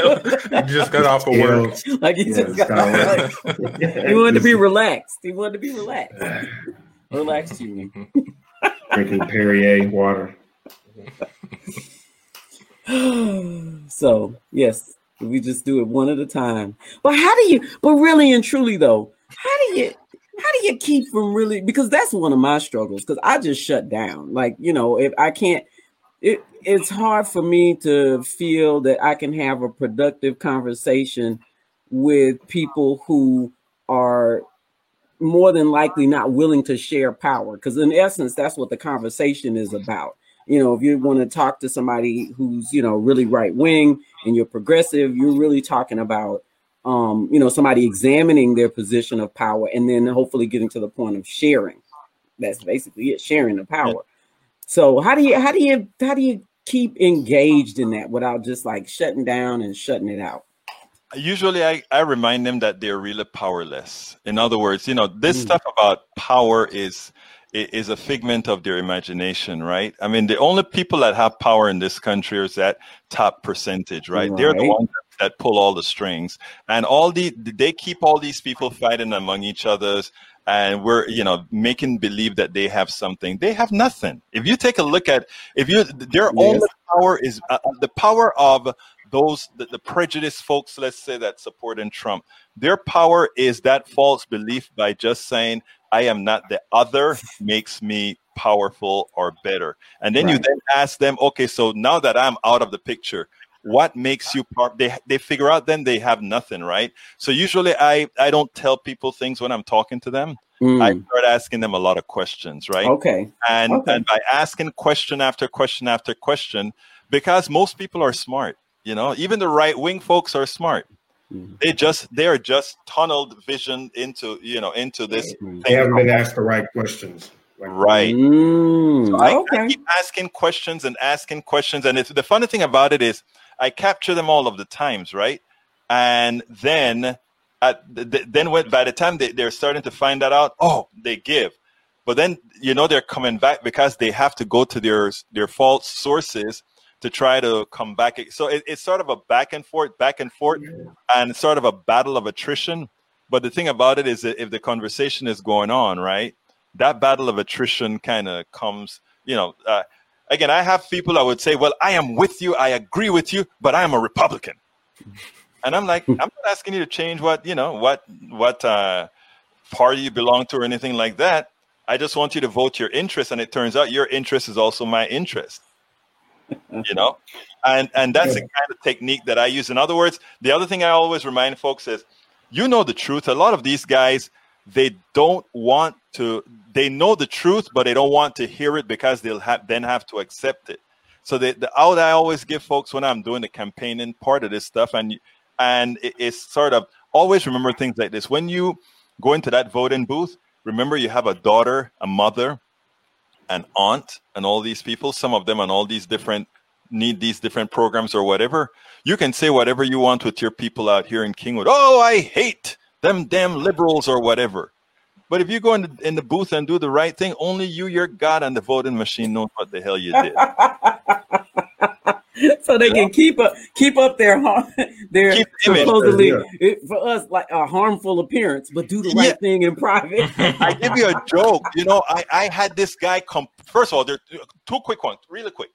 just got off of work. like he yeah, just got off. Like, he wanted to be relaxed. He wanted to be relaxed. Relaxed, you. mean? Drinking Perrier water. So yes, we just do it one at a time. But how do you? But really and truly, though, how do you? How do you keep from really? Because that's one of my struggles. Because I just shut down. Like you know, if I can't, it it's hard for me to feel that I can have a productive conversation with people who are more than likely not willing to share power because in essence that's what the conversation is about you know if you want to talk to somebody who's you know really right wing and you're progressive you're really talking about um, you know, somebody examining their position of power and then hopefully getting to the point of sharing. That's basically it, sharing the power. So how do you how do you how do you keep engaged in that without just like shutting down and shutting it out? Usually, I, I remind them that they're really powerless. In other words, you know, this mm. stuff about power is is a figment of their imagination, right? I mean, the only people that have power in this country is that top percentage, right? right. They're the ones that pull all the strings, and all the they keep all these people fighting among each others, and we're you know making believe that they have something. They have nothing. If you take a look at if you their yes. only power is uh, the power of those the, the prejudiced folks, let's say that supporting Trump. Their power is that false belief by just saying I am not the other makes me powerful or better. And then right. you then ask them, okay, so now that I'm out of the picture, what makes you part they they figure out then they have nothing, right? So usually I I don't tell people things when I'm talking to them. Mm. I start asking them a lot of questions, right? Okay. And okay. and by asking question after question after question, because most people are smart, you know, even the right wing folks are smart. Mm-hmm. They just they are just tunneled vision into you know into this. They haven't been asked the right questions. right. Mm, so I, okay. I, keep asking questions and asking questions, and it's the funny thing about it is I capture them all of the times, right? And then at the, then when by the time they, they're starting to find that out, oh, they give. But then you know they're coming back because they have to go to their their false sources to try to come back. So it, it's sort of a back and forth, back and forth, and sort of a battle of attrition. But the thing about it is that if the conversation is going on, right, that battle of attrition kind of comes, you know. Uh, again, I have people I would say, well, I am with you, I agree with you, but I am a Republican. And I'm like, I'm not asking you to change what, you know, what what uh, party you belong to or anything like that. I just want you to vote your interest. And it turns out your interest is also my interest you know? And and that's the kind of technique that i use. In other words the other thing i always remind folks is you know the truth. A lot of these guys they don't want to they know the truth but they don't want to hear it because they'll have then have to accept it. So the, the out i always give folks when i'm doing the campaigning part of this stuff and and it, it's sort of always remember things like this. When you go into that voting booth remember you have a daughter a mother an aunt and all these people, some of them and all these different need these different programs or whatever. You can say whatever you want with your people out here in Kingwood. Oh, I hate them damn liberals or whatever. But if you go in the, in the booth and do the right thing, only you, your God, and the voting machine knows what the hell you did. so they can keep up keep up their their keep supposedly yeah. for us like a harmful appearance, but do the right thing in private. I give you a joke. You know, I I had this guy come. First of all, there two quick ones, really quick.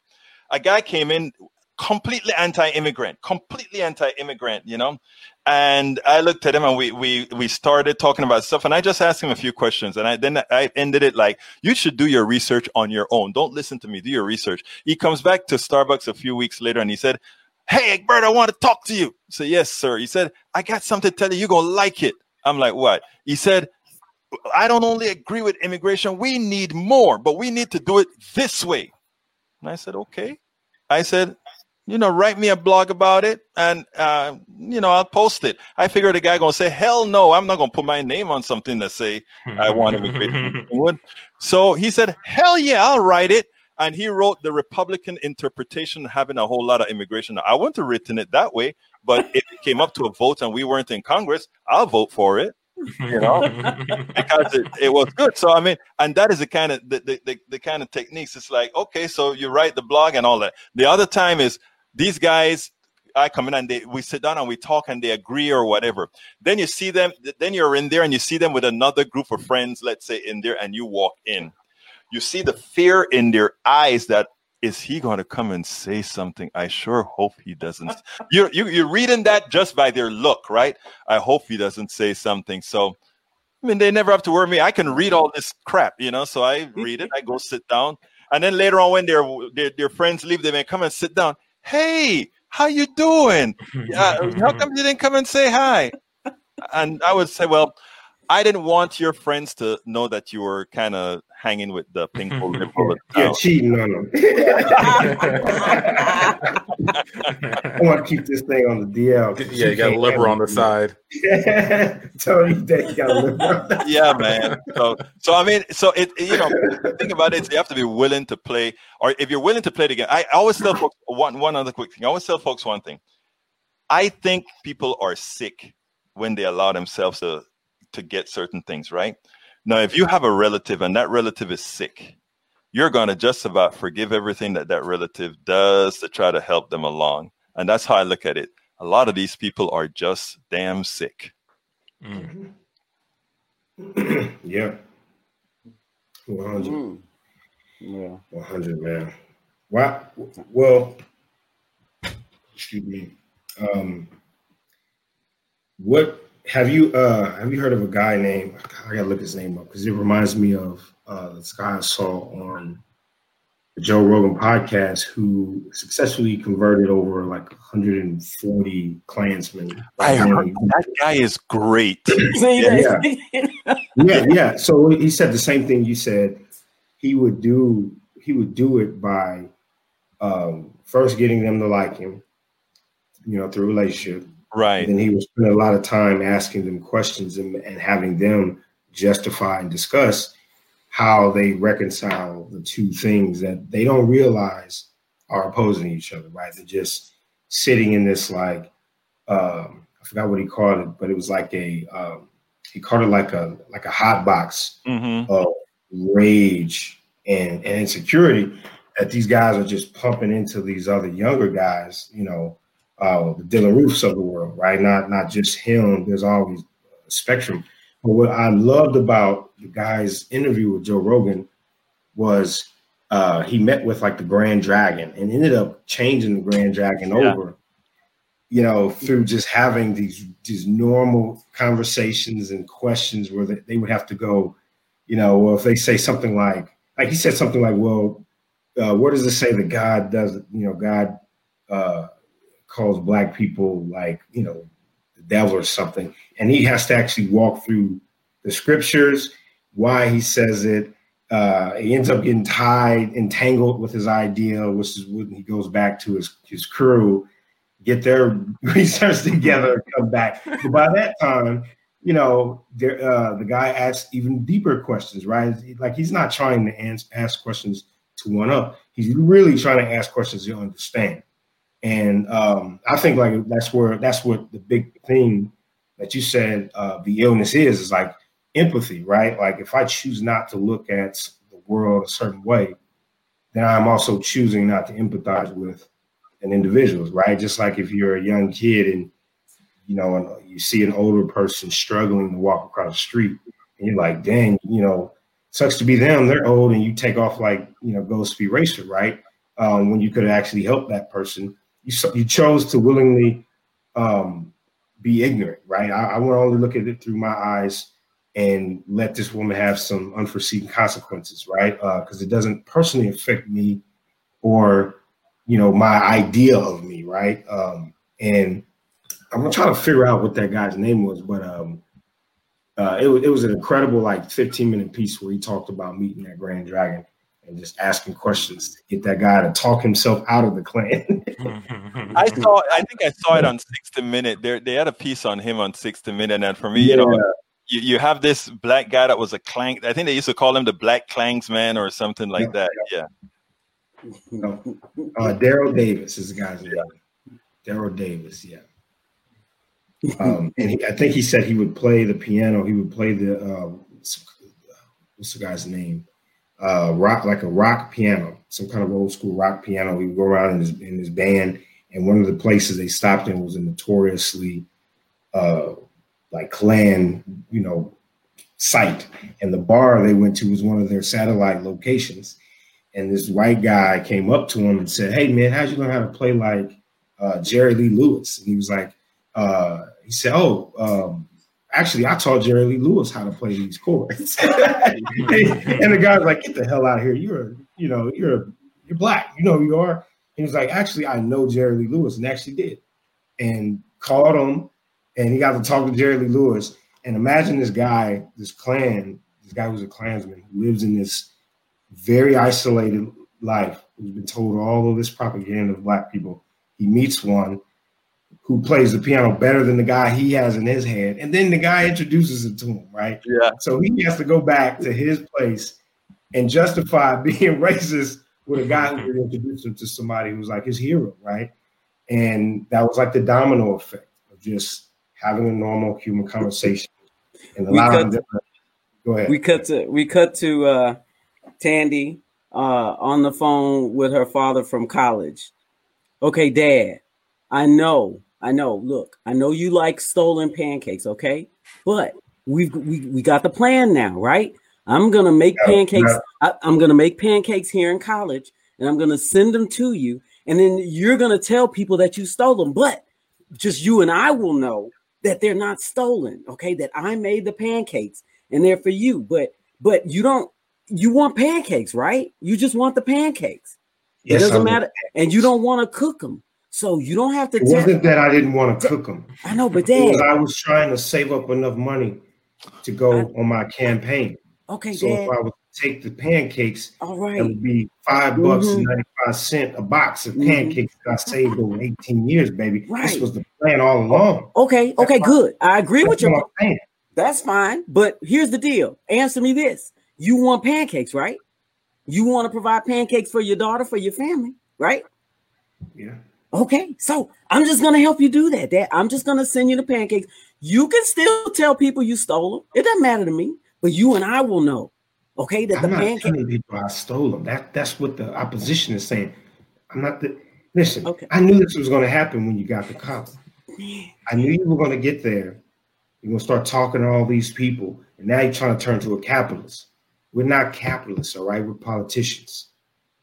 A guy came in completely anti-immigrant, completely anti-immigrant, you know. And I looked at him and we we we started talking about stuff and I just asked him a few questions and I then I ended it like you should do your research on your own. Don't listen to me, do your research. He comes back to Starbucks a few weeks later and he said, "Hey, Egbert, I want to talk to you." So "Yes, sir." He said, "I got something to tell you. You're to like it." I'm like, "What?" He said, I don't only agree with immigration, we need more, but we need to do it this way. And I said, okay. I said, you know, write me a blog about it and, uh, you know, I'll post it. I figured the guy going to say, hell no, I'm not going to put my name on something that say I want to immigrate. so he said, hell yeah, I'll write it. And he wrote the Republican interpretation having a whole lot of immigration. I wouldn't have written it that way, but if it came up to a vote and we weren't in Congress, I'll vote for it you know, because it, it was good. So I mean, and that is the kind of the, the, the, the, kind of techniques. It's like, okay, so you write the blog and all that. The other time is these guys I come in and they we sit down and we talk and they agree or whatever. Then you see them, then you're in there and you see them with another group of friends, let's say in there, and you walk in. You see the fear in their eyes that is he going to come and say something? I sure hope he doesn't. You're you, you're reading that just by their look, right? I hope he doesn't say something. So I mean, they never have to worry me. I can read all this crap, you know. So I read it. I go sit down, and then later on, when their their, their friends leave, they may come and sit down hey, how you doing? Uh, how come you didn't come and say hi? And I would say, well, I didn't want your friends to know that you were kind of hanging with the pink liberal. Yeah, cheating on them. I want to keep this thing on the DL. Yeah, you got a liver on the side. Tony, you got a liver. yeah, man. So, so I mean, so it, you know, think about it. You have to be willing to play, or if you're willing to play the game. I always tell folks one one other quick thing. I always tell folks one thing. I think people are sick when they allow themselves to to get certain things right. Now, if you have a relative and that relative is sick, you're going to just about forgive everything that that relative does to try to help them along. And that's how I look at it. A lot of these people are just damn sick. Mm. yeah. 100. Mm. Yeah. 100, man. Wow. Well, excuse me. Um, what have you uh have you heard of a guy named I gotta look his name up because it reminds me of uh this guy I saw on the Joe Rogan podcast who successfully converted over like 140 Klansmen. I heard that guy is great. yeah. yeah, yeah. So he said the same thing you said. He would do he would do it by um, first getting them to like him, you know, through relationship Right. And he was spending a lot of time asking them questions and, and having them justify and discuss how they reconcile the two things that they don't realize are opposing each other, right? They're just sitting in this like um, I forgot what he called it, but it was like a um, he called it like a like a hot box mm-hmm. of rage and, and insecurity that these guys are just pumping into these other younger guys, you know, uh, the Dylann Roofs of the world, right? Not not just him. There's always a spectrum. But what I loved about the guy's interview with Joe Rogan was uh, he met with like the Grand Dragon and ended up changing the Grand Dragon yeah. over, you know, through just having these these normal conversations and questions where they, they would have to go, you know, well, if they say something like, like he said something like, well, uh, where does it say that God does, you know, God uh, calls black people like you know the devil or something, and he has to actually walk through the scriptures, why he says it. Uh, he ends up getting tied, entangled with his idea, which is when he goes back to his his crew, get their research together, come back. But by that time, you know, uh, the guy asks even deeper questions, right? Like he's not trying to ask questions to one up. He's really trying to ask questions to understand. And um, I think like that's where that's what the big thing that you said uh, the illness is is like empathy, right? Like if I choose not to look at the world a certain way, then I'm also choosing not to empathize with an individual, right? Just like if you're a young kid and you know and you see an older person struggling to walk across the street, and you're like, dang, you know, sucks to be them. They're old, and you take off like you know, Ghost Speed Racer, right? Um, when you could actually help that person you you chose to willingly um, be ignorant, right? I, I want to only look at it through my eyes and let this woman have some unforeseen consequences, right? Because uh, it doesn't personally affect me or you know my idea of me, right? Um, and I'm gonna try to figure out what that guy's name was, but um, uh, it, it was an incredible like 15 minute piece where he talked about meeting that Grand Dragon and just asking questions to get that guy to talk himself out of the Klan. I saw. I think I saw it on 60 Minute. There, they had a piece on him on 60 Minute, and for me, yeah. you know, you, you have this black guy that was a clank. I think they used to call him the Black Klansman or something like yeah. that. Yeah. No. Uh, Daryl Davis is the guy's name. Daryl Davis. Yeah. Um, and he, I think he said he would play the piano. He would play the uh, what's the guy's name? Uh, rock like a rock piano, some kind of old school rock piano. He would go around in his in his band, and one of the places they stopped in was a notoriously uh, like Klan, you know, site. And the bar they went to was one of their satellite locations. And this white guy came up to him and said, "Hey man, how'd you learn how to play like uh, Jerry Lee Lewis?" And he was like, uh, "He said, oh." Um, actually, I taught Jerry Lee Lewis how to play these chords. and the guy's like, get the hell out of here. You're, you know, you're, you're black. You know who you are. He was like, actually, I know Jerry Lee Lewis and actually did. And called him and he got to talk to Jerry Lee Lewis. And imagine this guy, this clan, this guy who's a Klansman who lives in this very isolated life, who's been told all of this propaganda of black people. He meets one who plays the piano better than the guy he has in his head, and then the guy introduces it to him, right? Yeah. So he has to go back to his place and justify being racist with a guy who introduced him to somebody who's like his hero, right? And that was like the domino effect of just having a normal human conversation. And a We lot cut- of different. Go ahead. we cut to we cut to uh Tandy uh on the phone with her father from college. Okay, dad, I know, I know. Look, I know you like stolen pancakes, okay? But we've we, we got the plan now, right? I'm gonna make Yeah, pancakes. yeah. I, I'm gonna make pancakes here in college, and I'm gonna send them to you, and then you're gonna tell people that you stole them. But just you and I will know that they're not stolen, okay? That I made the pancakes and they're for you. But but you don't you want pancakes, right? You just want the pancakes. it doesn't I matter, and you don't want to cook them, so you don't have to. It wasn't that I didn't want to cook them. I know, but dad, I was trying to save up enough money to go on my campaign. okay, So dad, if I would take the pancakes, all right, it would be five bucks Mhm. and 95 cent a box of Mhm. pancakes that I saved over 18 years, baby. This Right. was the plan all along. okay, okay, good. I agree with you. what That's fine, but here's the deal. Answer me this: You want pancakes, right? You want to provide pancakes for your daughter, for your family, right? Yeah. Okay, so I'm just gonna help you do that. That I'm just gonna send you the pancakes. You can still tell people you stole them. It doesn't matter to me, but you and I will know. Okay, that the I'm not pancake. telling people I stole them. That that's what the opposition is saying. I'm not the listen. Okay. I knew this was going to happen when you got to college. I knew you were going to get there. You're going to start talking to all these people, and now you're trying to turn to a capitalist. We're not capitalists, all right? We're politicians.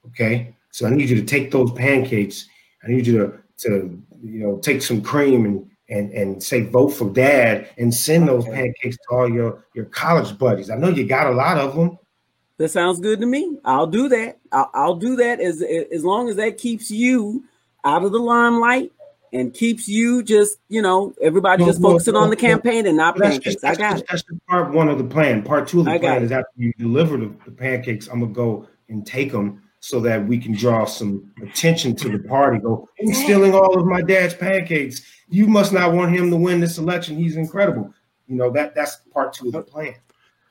Okay. So I need you to take those pancakes. I need you to to you know take some cream and and and say vote for dad and send those pancakes to all your your college buddies. I know you got a lot of them. That sounds good to me. I'll do that. I'll, I'll do that as as long as that keeps you out of the limelight and keeps you just you know everybody No, just no, focusing no, on the campaign and not That's pancakes. just, I got just, that's part one of the plan. Part two of the I plan is after you deliver the, the pancakes, I'm gonna go and take them so that we can draw some attention to the party. Go, he's stealing all of my dad's pancakes. You must not want him to win this election. He's incredible. You know that that's part two of the plan.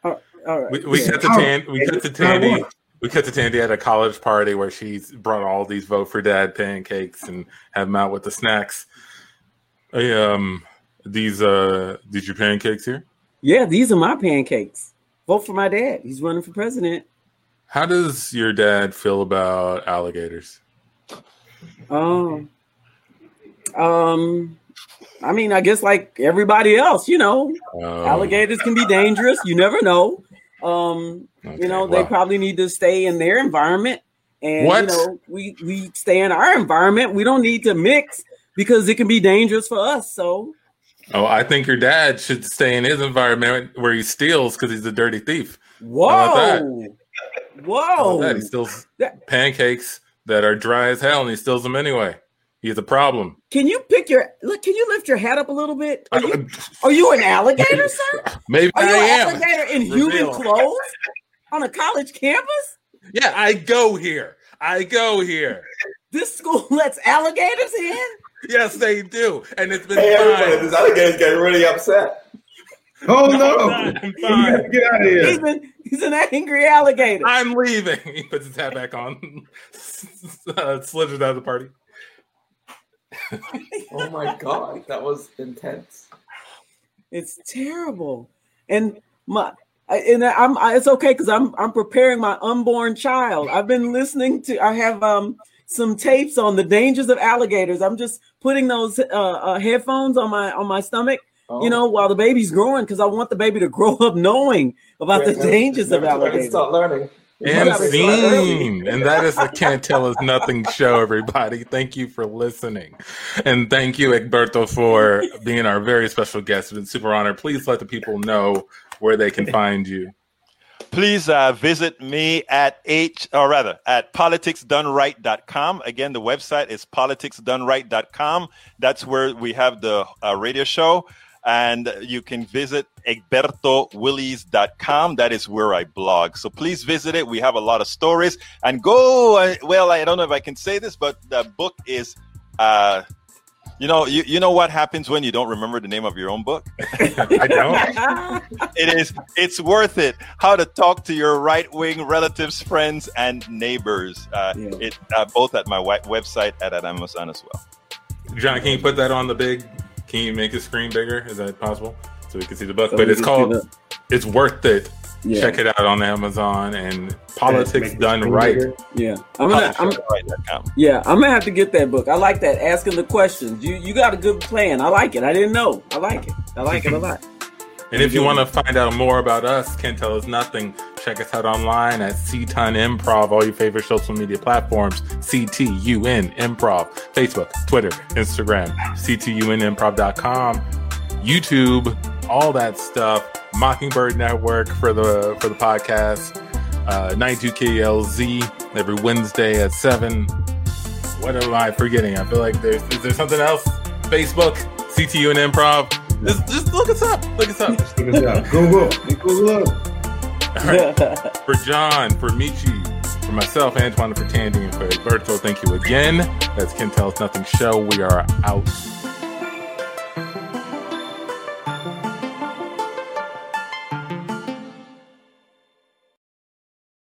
All right. We, we Yeah. cut to How- Tan, we cut to Tandy. We cut to Tandy at a college party where she's brought all these vote for dad pancakes and have them out with the snacks. Hey, um, these uh, these your pancakes here? Yeah, these are my pancakes. Vote for my dad. He's running for president. How does your dad feel about alligators? Um, um, I mean, I guess like everybody else, you know, Um, alligators can be dangerous. You never know. Um, okay, you know, they probably need to stay in their environment, and What? you know, we we stay in our environment. We don't need to mix because it can be dangerous for us. So, Oh, I think your dad should stay in his environment where he steals because he's a dirty thief. whoa, about that? How whoa, that? He steals That- pancakes that are dry as hell, and he steals them anyway. He's a problem. can you pick your look? Can you lift your head up a little bit? Are you, are you an alligator, sir? maybe Are I you an am. alligator in human Reveal. clothes on a college campus? Yeah, I go here. I go here. This school lets alligators in? Yes, they do, and it's been Hey, everybody, fine. this alligator's getting really upset. Oh No, no! Not. You gotta get out of He's here. an, he's an angry alligator. I'm leaving. He puts his hat back on, uh, slithers out of the party. Oh my god, that was intense. It's terrible. And my and I'm I, it's okay because I'm I'm preparing my unborn child. I've been listening to I have um some tapes on the dangers of alligators. I'm just putting those uh, uh headphones on my on my stomach, Oh. you know, while the baby's growing because I want the baby to grow up knowing about the dangers of never too alligators. Start learning. And Never start early. scene. And that is the Can't Tell Us Nothing show, everybody. Thank you for listening. And thank you, Egberto, for being our very special guest. It's been super honor. Please let the people know where they can find you. please uh, visit me at h or rather at politicsdoneright.com again the website is politicsdoneright.com that's where we have the uh, radio show and you can visit egbertowillies.com. That is where I blog. So please visit it. We have a lot of stories and go. Well, I don't know if I can say this, but the book is. Uh, you know, you, you know what happens when you don't remember the name of your own book? I don't. it is it's worth it. How to talk to your right wing relatives, friends, and neighbors. Uh, Yeah. It uh, both at my website and at Amazon as well. John, can you put that on the big? Can you make the screen bigger? Is that possible? So we can see the book. So but it's called It's Worth It. Yeah. Check it out on Amazon and Politics Make Done Right. bigger. Yeah. I'm gonna I'm Right.com. yeah, I'm gonna have to get that book. I like that. Asking the questions. You you got a good plan. I like it. I didn't know. I like it. I like it a lot. And if you want to find out more about us, Can't Tell Us Nothing, check us out online at CTUN Improv, all your favorite social media platforms, CTUN Improv, Facebook, Twitter, Instagram, C T U N CTUNimprov.com, YouTube, all that stuff. Mockingbird Network for the for the podcast, uh, 92KLZ every Wednesday at 7. What am I forgetting? I feel like there's is there something else? Facebook, CTUN Improv. Just, just look us up. Look us up. Look us up. Google. Google. For John, for Michi, for myself, Antoine, for Tandy, and for Alberto, thank you again. That's Can't Tell Us Nothing Show. We are out.